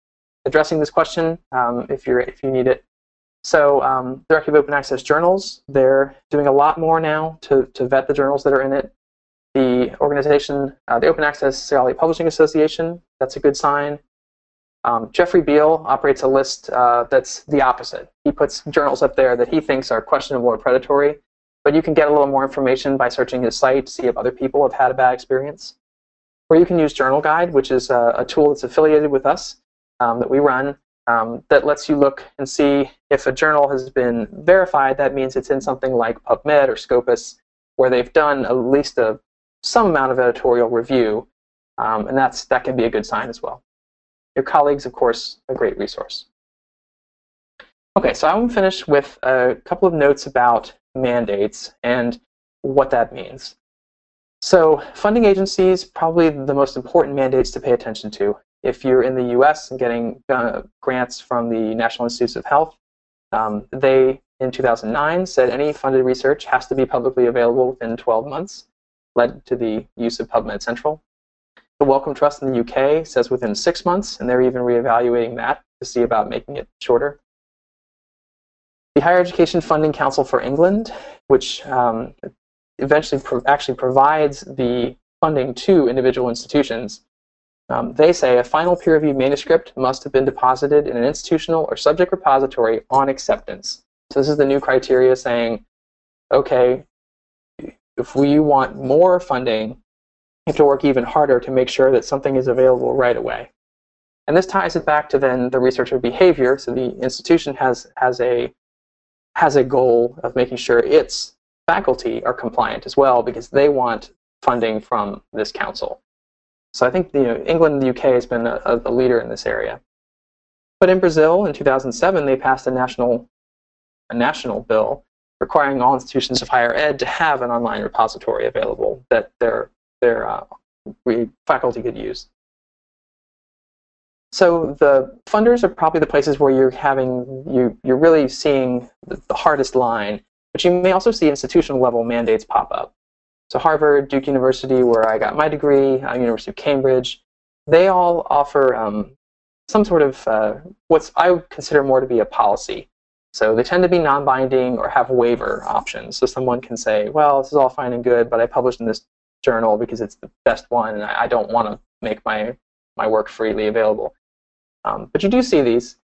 addressing this question um, if you're if you need it. So um, Directory of Open Access journals, they're doing a lot more now to, to vet the journals that are in it. The organization, uh, the Open Access Scholarly Publishing Association, that's a good sign. Um, Jeffrey Beall operates a list uh, that's the opposite. He puts journals up there that he thinks are questionable or predatory, but you can get a little more information by searching his site to see if other people have had a bad experience. Or you can use Journal Guide, which is a, a tool that's affiliated with us um, that we run um, that lets you look and see if a journal has been verified. That means it's in something like PubMed or Scopus, where they've done at least a some amount of editorial review, um, and that's that can be a good sign as well. Your colleagues, of course, a great resource. Okay, so I want to finish with a couple of notes about mandates and what that means. So funding agencies, probably the most important mandates to pay attention to if you're in the US and getting uh, grants from the National Institutes of Health, um, they, in 2009, said any funded research has to be publicly available within 12 months, led to the use of PubMed Central. The Wellcome Trust in the UK says within six months, and they're even reevaluating that to see about making it shorter. The Higher Education Funding Council for England, which um, eventually pro actually provides the funding to individual institutions, um, they say a final peer-reviewed manuscript must have been deposited in an institutional or subject repository on acceptance. So this is the new criteria saying, okay, if we want more funding, you have to work even harder to make sure that something is available right away. And this ties it back to then the researcher behavior. So the institution has has a has a goal of making sure its faculty are compliant as well because they want funding from this council. So I think you know, England and the UK has been a, a leader in this area. But in Brazil, in 2007, they passed a national, a national bill requiring all institutions of higher ed to have an online repository available that their, their uh, faculty could use. So the funders are probably the places where you're having you you're really seeing the, the hardest line, but you may also see institutional level mandates pop up. So Harvard, Duke University, where I got my degree, uh, University of Cambridge, they all offer um, some sort of uh, what's I would consider more to be a policy. So they tend to be non-binding or have waiver options. So someone can say, well, this is all fine and good, but I published in this journal because it's the best one, and I, don't want to make my my work freely available. Um, but you do see these,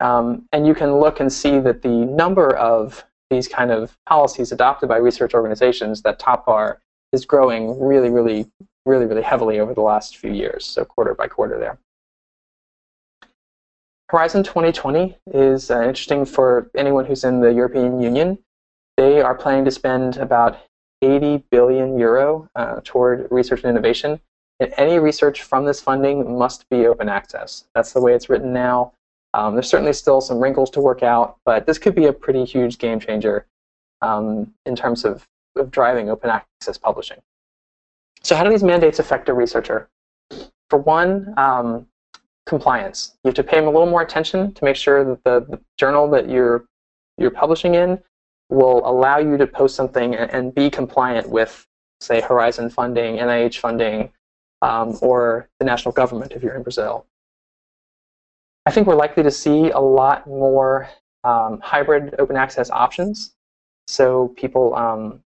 um, and you can look and see that the number of these kind of policies adopted by research organizations that top bar is growing really, really, really, really heavily over the last few years, so quarter by quarter there. Horizon 2020 is uh, interesting for anyone who's in the European Union. They are planning to spend about 80 billion euro uh, toward research and innovation. And any research from this funding must be open access. That's the way it's written now. Um, there's certainly still some wrinkles to work out, but this could be a pretty huge game changer um, in terms of of driving open access publishing. So how do these mandates affect a researcher? For one, um, compliance. You have to pay them a little more attention to make sure that the, the journal that you're you're publishing in will allow you to post something and, and be compliant with, say, Horizon funding, NIH funding, um, or the national government if you're in Brazil. I think we're likely to see a lot more um, hybrid open access options, so people um,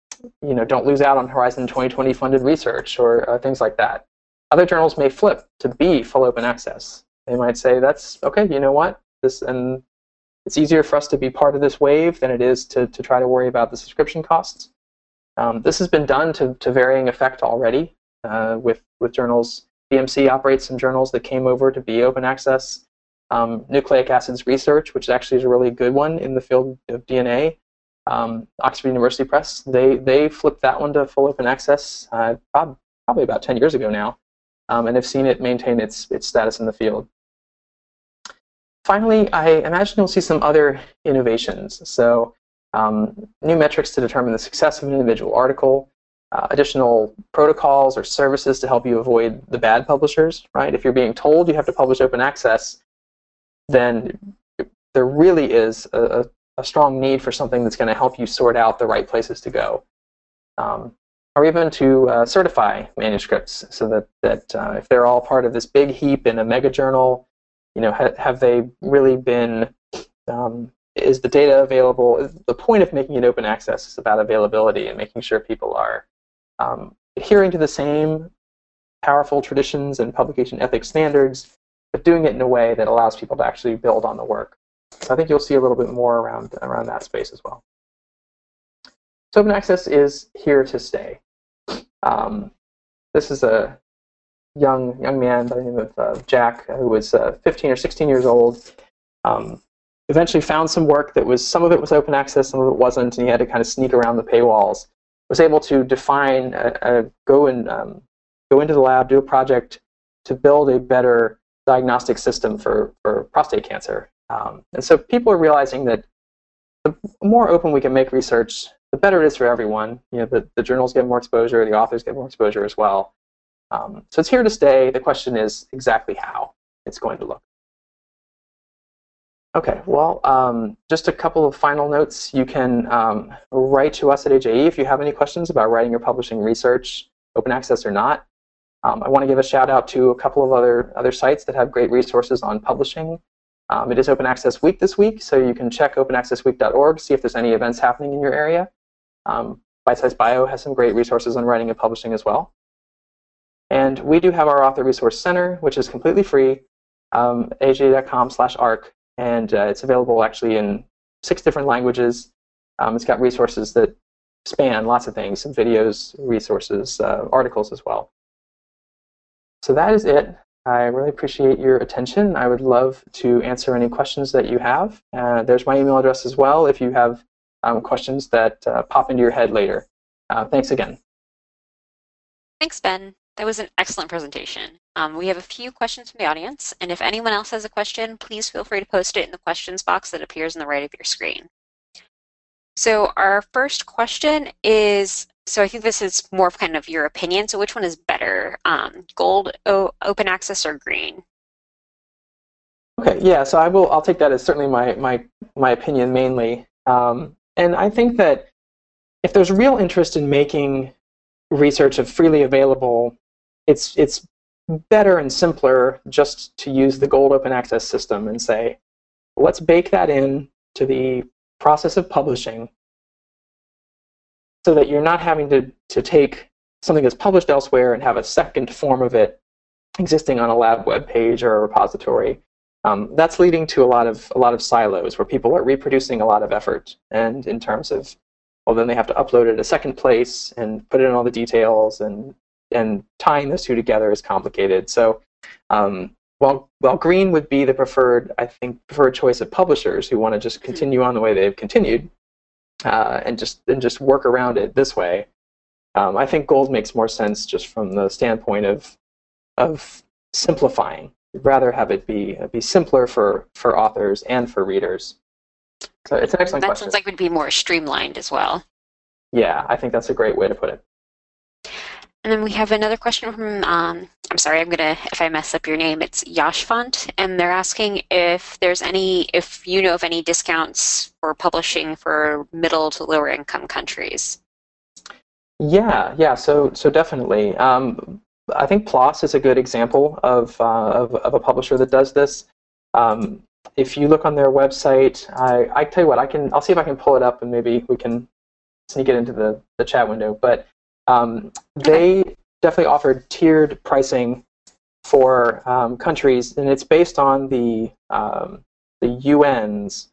you know don't lose out on Horizon 2020 funded research or uh, things like that. Other journals may flip to be full open access. They might say that's okay. You know what? This and it's easier for us to be part of this wave than it is to, to try to worry about the subscription costs. Um, this has been done to, to varying effect already uh, with, with journals. BMC operates some journals that came over to be open access. Um, nucleic acids research, which actually is a really good one in the field of DNA. Um, Oxford University Press, they, they flipped that one to full open access uh, probably about 10 years ago now, um, and have seen it maintain its, its status in the field. Finally, I imagine you'll see some other innovations. So um, new metrics to determine the success of an individual article, uh, additional protocols or services to help you avoid the bad publishers, right? If you're being told you have to publish open access, then there really is a, a strong need for something that's going to help you sort out the right places to go. Um, or even to uh, certify manuscripts so that, that uh, if they're all part of this big heap in a mega journal, you know, ha- have they really been, um, is the data available? The point of making it open access is about availability and making sure people are um, adhering to the same powerful traditions and publication ethics standards, but doing it in a way that allows people to actually build on the work. So I think you'll see a little bit more around, around that space as well. So open access is here to stay. Um, this is a young young man by the name of uh, Jack, who was uh, 15 or 16 years old. Um, eventually found some work that was some of it was open access, some of it wasn't, and he had to kind of sneak around the paywalls. Was able to define, a, a go and um, go into the lab, do a project to build a better diagnostic system for for prostate cancer. Um, and so people are realizing that the more open we can make research, the better it is for everyone. You know, the, the journals get more exposure, the authors get more exposure as well. Um, so it's here to stay. The question is exactly how it's going to look. Okay, well, um, just a couple of final notes. You can um, write to us at AJE if you have any questions about writing or publishing research, open access or not. Um, I want to give a shout out to a couple of other, other sites that have great resources on publishing. Um, it is Open Access Week this week, so you can check openaccessweek.org, to see if there's any events happening in your area. Um, Bitesize Bio has some great resources on writing and publishing as well. And we do have our Author Resource Center, which is completely free, um, aje.com slash arc, and uh, it's available actually in six different languages. Um, it's got resources that span lots of things, videos, resources, uh, articles as well. So that is it. I really appreciate your attention. I would love to answer any questions that you have. Uh, there's my email address as well if you have um, questions that uh, pop into your head later. Uh, thanks again. Thanks, Ben. That was an excellent presentation. Um, we have a few questions from the audience, and if anyone else has a question, please feel free to post it in the questions box that appears on the right of your screen. So our first question is, so I think this is more of kind of your opinion. So which one is better, um, gold o open access or green? Okay, yeah. So I will. I'll take that as certainly my my my opinion mainly. Um, and I think that if there's real interest in making research freely available, it's it's better and simpler just to use the gold open access system and say, let's bake that in to the process of publishing so that you're not having to, to take something that's published elsewhere and have a second form of it existing on a lab web page or a repository. Um, that's leading to a lot of a lot of silos where people are reproducing a lot of effort, and in terms of well, then they have to upload it a second place and put it in all the details, and and tying those two together is complicated. So um, while while green would be the preferred, I think preferred choice of publishers who want to just continue on the way they've continued, uh, and just and just work around it this way. Um, I think gold makes more sense just from the standpoint of of simplifying. Rather have it be be simpler for for authors and for readers. So it's an excellent that question. sounds like it would be more streamlined as well. Yeah, I think that's a great way to put it. And then we have another question from, um, I'm sorry, I'm going to, if I mess up your name, it's Yashfont. And they're asking if there's any, if you know of any discounts for publishing for middle to lower income countries. Yeah, yeah, so so definitely. Um, I think PLOS is a good example of, uh, of, of, a publisher that does this. Um, if you look on their website, I, I tell you what, I can, I'll see if I can pull it up and maybe we can sneak it into the, the chat window. But um, they definitely offered tiered pricing for um, countries, and it's based on the um, the UN's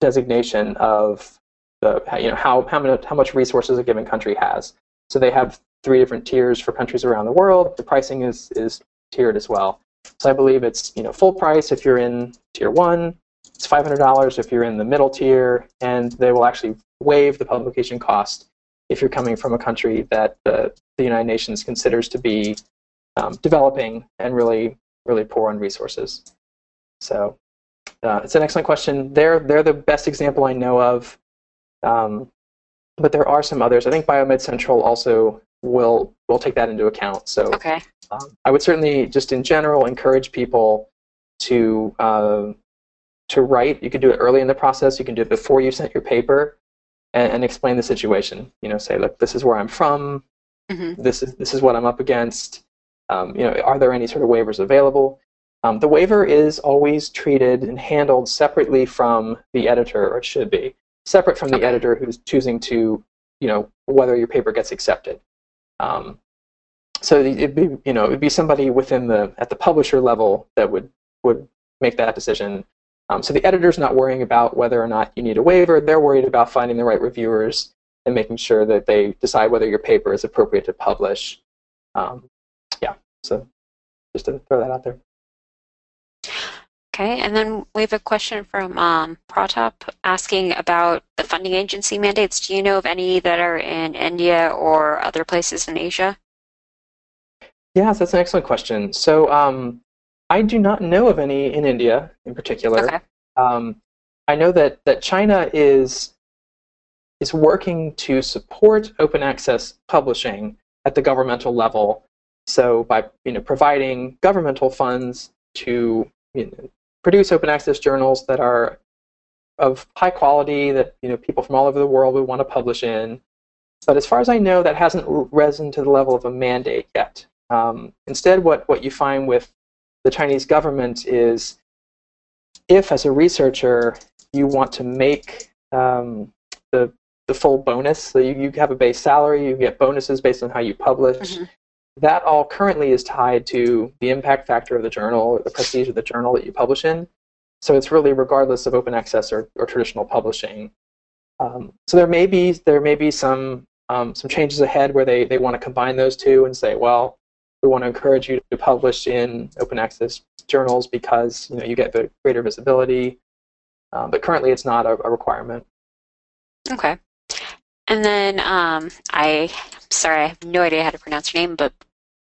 designation of the you know how how much how much resources a given country has. So they have three different tiers for countries around the world. The pricing is is tiered as well. So I believe it's you know full price if you're in tier one. It's five hundred dollars if you're in the middle tier, and they will actually waive the publication cost if you're coming from a country that the, the United Nations considers to be um, developing and really, really poor on resources. So uh, it's an excellent question. They're, they're the best example I know of, um, but there are some others. I think BioMed Central also will will take that into account. So okay. um, I would certainly, just in general, encourage people to uh, to write. You can do it early in the process. You can do it before you sent your paper and, and explain the situation. You know, say, look, this is where I'm from. Mm-hmm. This is this is what I'm up against. Um, you know, are there any sort of waivers available? Um, the waiver is always treated and handled separately from the editor, or it should be separate from the okay. editor who's choosing to, you know, whether your paper gets accepted. Um, so it'd be, you know, it'd be somebody within the at the publisher level that would would make that decision. Um, so the editor's not worrying about whether or not you need a waiver. They're worried about finding the right reviewers and making sure that they decide whether your paper is appropriate to publish. Um, yeah, so just to throw that out there. Okay, and then we have a question from um, Pratap asking about the funding agency mandates. Do you know of any that are in India or other places in Asia? Yes, that's an excellent question. So um, I do not know of any in India in particular. Okay. Um, I know that, that China is is working to support open access publishing at the governmental level. So by you know providing governmental funds to you know, produce open access journals that are of high quality that you know people from all over the world would want to publish in. But as far as I know, that hasn't risen to the level of a mandate yet. Um, instead, what, what you find with the Chinese government is if, as a researcher, you want to make um, the, the full bonus, so you, you have a base salary, you get bonuses based on how you publish. Mm-hmm. That all currently is tied to the impact factor of the journal or the prestige of the journal that you publish in. So it's really regardless of open access or, or traditional publishing. Um, so there may be there may be some um, some changes ahead where they, they want to combine those two and say, well, we want to encourage you to publish in open access journals because you know you get the greater visibility. Um, but currently, it's not a, a, requirement. Okay. And then um, I, sorry, I have no idea how to pronounce your name, but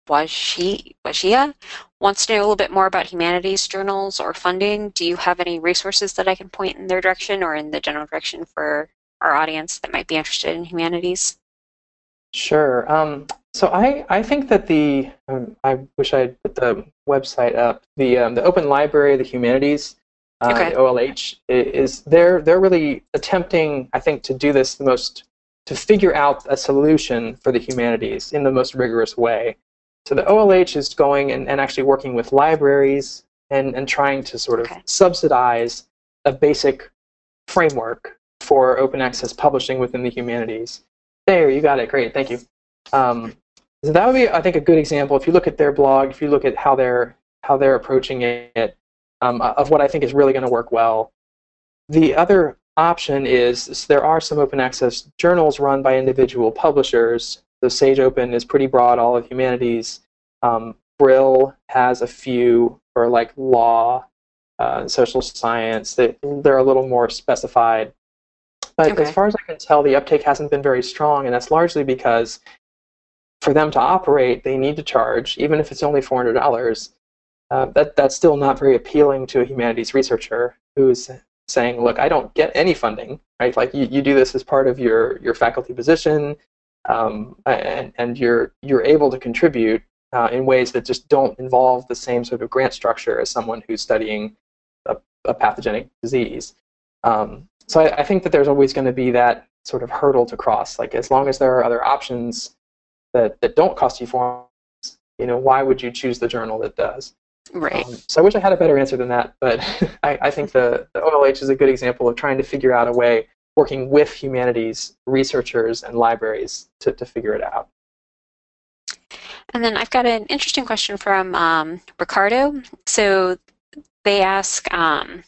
Wajia Wajia wants to know a little bit more about humanities journals or funding. Do you have any resources that I can point in their direction or in the general direction for our audience that might be interested in humanities? Sure. Um, so I, I think that the um, I wish I had put the website up. The um, the Open Library of the Humanities, uh, okay. the OLH, is they're they're really attempting I think to do this the most to figure out a solution for the humanities in the most rigorous way. So the OLH is going and, and actually working with libraries and, and trying to sort of okay. subsidize a basic framework for open access publishing within the humanities. There, you got it. Great, thank you. Um, so that would be, I think, a good example. If you look at their blog, if you look at how they're how they're approaching it, um, of what I think is really going to work well. The other option is there are some open access journals run by individual publishers. The Sage Open is pretty broad, all of humanities. Um, Brill has a few for like law, uh, social science. They, they're a little more specified. But okay. as far as I can tell, the uptake hasn't been very strong, and that's largely because for them to operate, they need to charge, even if it's only four hundred dollars. Uh, that that's still not very appealing to a humanities researcher who's saying, "Look, I don't get any funding, right? Like you, you do this as part of your your faculty position. um, and, and you're you're able to contribute uh, in ways that just don't involve the same sort of grant structure as someone who's studying a, a pathogenic disease. Um, so I, I, think that there's always going to be that sort of hurdle to cross. Like as long as there are other options that, that don't cost you funds, you know, why would you choose the journal that does? Right. Um, so I wish I had a better answer than that, but I, I think the, the OLH is a good example of trying to figure out a way working with humanities researchers and libraries to, to figure it out. And then I've got an interesting question from um, Ricardo. So they ask, um,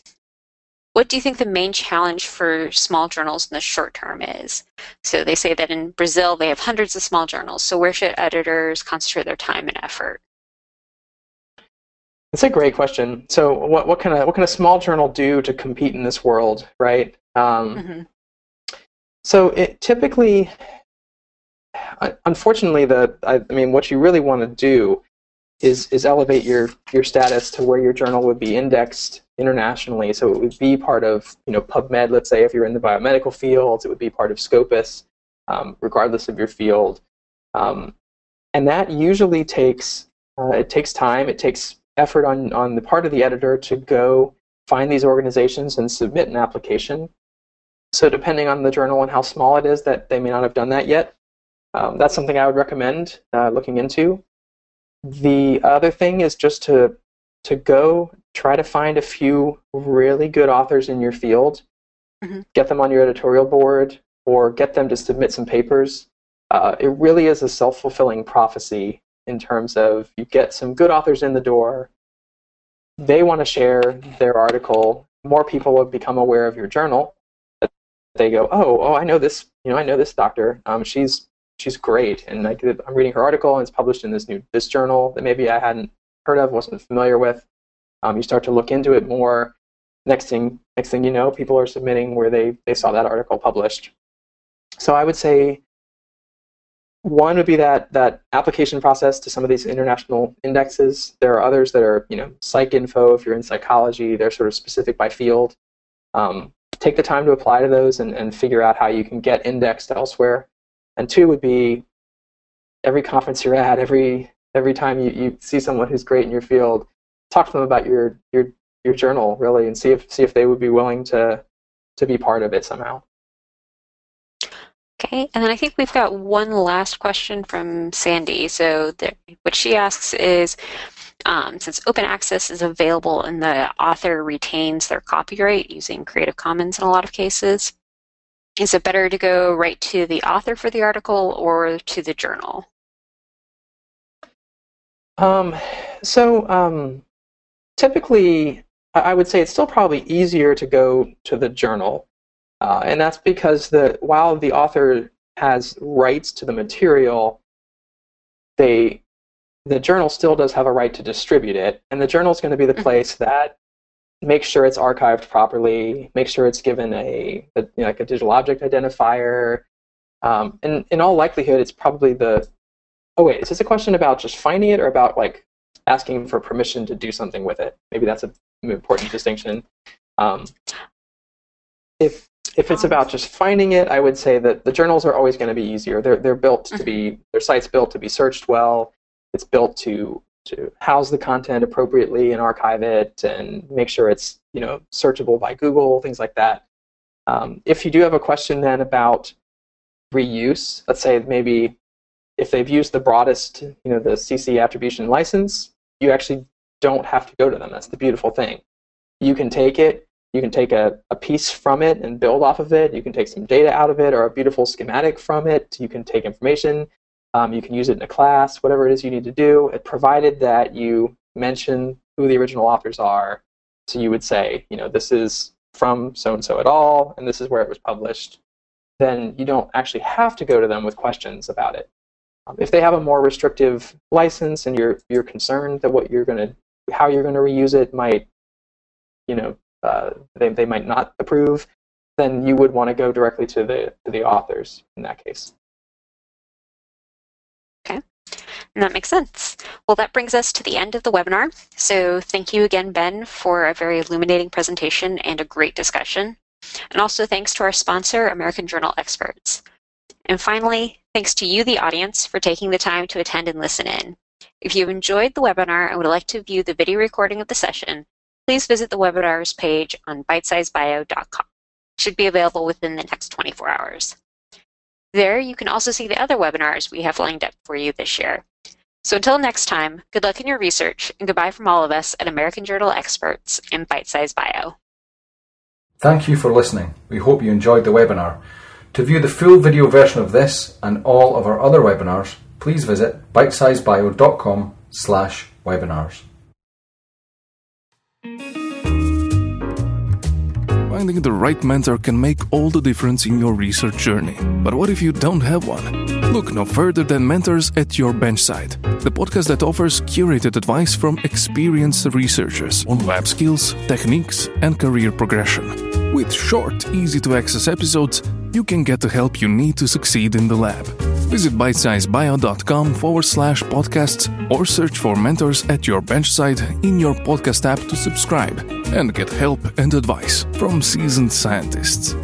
what do you think the main challenge for small journals in the short term is? So they say that in Brazil they have hundreds of small journals. So where should editors concentrate their time and effort? That's a great question. So what, what can a what can a small journal do to compete in this world, right? Um, mm-hmm. So it typically, unfortunately, the I, I mean, what you really want to do is is elevate your your status to where your journal would be indexed internationally. So it would be part of you know PubMed. Let's say if you're in the biomedical fields, it would be part of Scopus, um, regardless of your field. Um, and that usually takes uh, it takes time. It takes effort on on the part of the editor to go find these organizations and submit an application. So depending on the journal and how small it is, that they may not have done that yet. Um, that's something I would recommend uh, looking into. The other thing is just to to go try to find a few really good authors in your field, mm-hmm. get them on your editorial board, or get them to submit some papers. Uh, it really is a self fulfilling prophecy in terms of you get some good authors in the door, they want to share their article, more people will become aware of your journal, they go, oh, oh, I know this, you know, I know this doctor. Um, she's she's great, and I, I'm reading her article, and it's published in this new this journal that maybe I hadn't heard of, wasn't familiar with. Um, you start to look into it more. Next thing, next thing you know, people are submitting where they they saw that article published. So I would say one would be that that application process to some of these international indexes. There are others that are, you know, PsycINFO If you're in psychology, they're sort of specific by field. Um, take the time to apply to those and, and figure out how you can get indexed elsewhere. And two would be every conference you're at, every every time you, you see someone who's great in your field, talk to them about your your your journal really and see if see if they would be willing to to be part of it somehow. Okay, and then I think we've got one last question from Sandy. So the, what she asks is, um, since open access is available and the author retains their copyright using Creative Commons in a lot of cases, is it better to go right to the author for the article or to the journal? Um, so um, typically, I would say it's still probably easier to go to the journal, uh, and that's because the while the author has rights to the material, they the journal still does have a right to distribute it, and the journal is going to be the mm-hmm. place that makes sure it's archived properly, makes sure it's given a, a you know, like a digital object identifier. Um, and in all likelihood, it's probably the. Oh wait, is this a question about just finding it, or about like asking for permission to do something with it? Maybe that's an important distinction. Um, if if it's about just finding it, I would say that the journals are always going to be easier. They're they're built to be mm-hmm. their site's built to be searched well. It's built to to house the content appropriately and archive it and make sure it's you know searchable by Google, things like that. Um, if you do have a question then about reuse, let's say maybe if they've used the broadest, you know, the CC attribution license, you actually don't have to go to them. That's the beautiful thing. You can take it, you can take a, a piece from it and build off of it. You can take some data out of it or a beautiful schematic from it. You can take information um, you can use it in a class, whatever it is you need to do, provided that you mention who the original authors are. So you would say, you know, this is from so and so et al., and this is where it was published. Then you don't actually have to go to them with questions about it. Um, if they have a more restrictive license and you're you're concerned that what you're going to how you're going to reuse it might, you know, uh, they they might not approve, then you would want to go directly to the to the authors in that case. Okay, and that makes sense. Well, that brings us to the end of the webinar. So thank you again, Ben, for a very illuminating presentation and a great discussion. And also thanks to our sponsor, American Journal Experts. And finally, thanks to you, the audience, for taking the time to attend and listen in. If you enjoyed the webinar and would like to view the video recording of the session, please visit the webinars page on bitesizebio.com. It should be available within the next 24 hours. There, you can also see the other webinars we have lined up for you this year. So until next time, good luck in your research and goodbye from all of us at American Journal Experts and Bite Size Bio. Thank you for listening. We hope you enjoyed the webinar. To view the full video version of this and all of our other webinars, please visit bitesizebio.com slash webinars. Finding the right mentor can make all the difference in your research journey. But what if you don't have one? Look no further than Mentors at Your Benchside, the podcast that offers curated advice from experienced researchers on lab skills, techniques, and career progression. With short, easy to access episodes, you can get the help you need to succeed in the lab. Visit bitesizebio.com forward slash podcasts or search for mentors at your benchside in your podcast app to subscribe and get help and advice from seasoned scientists.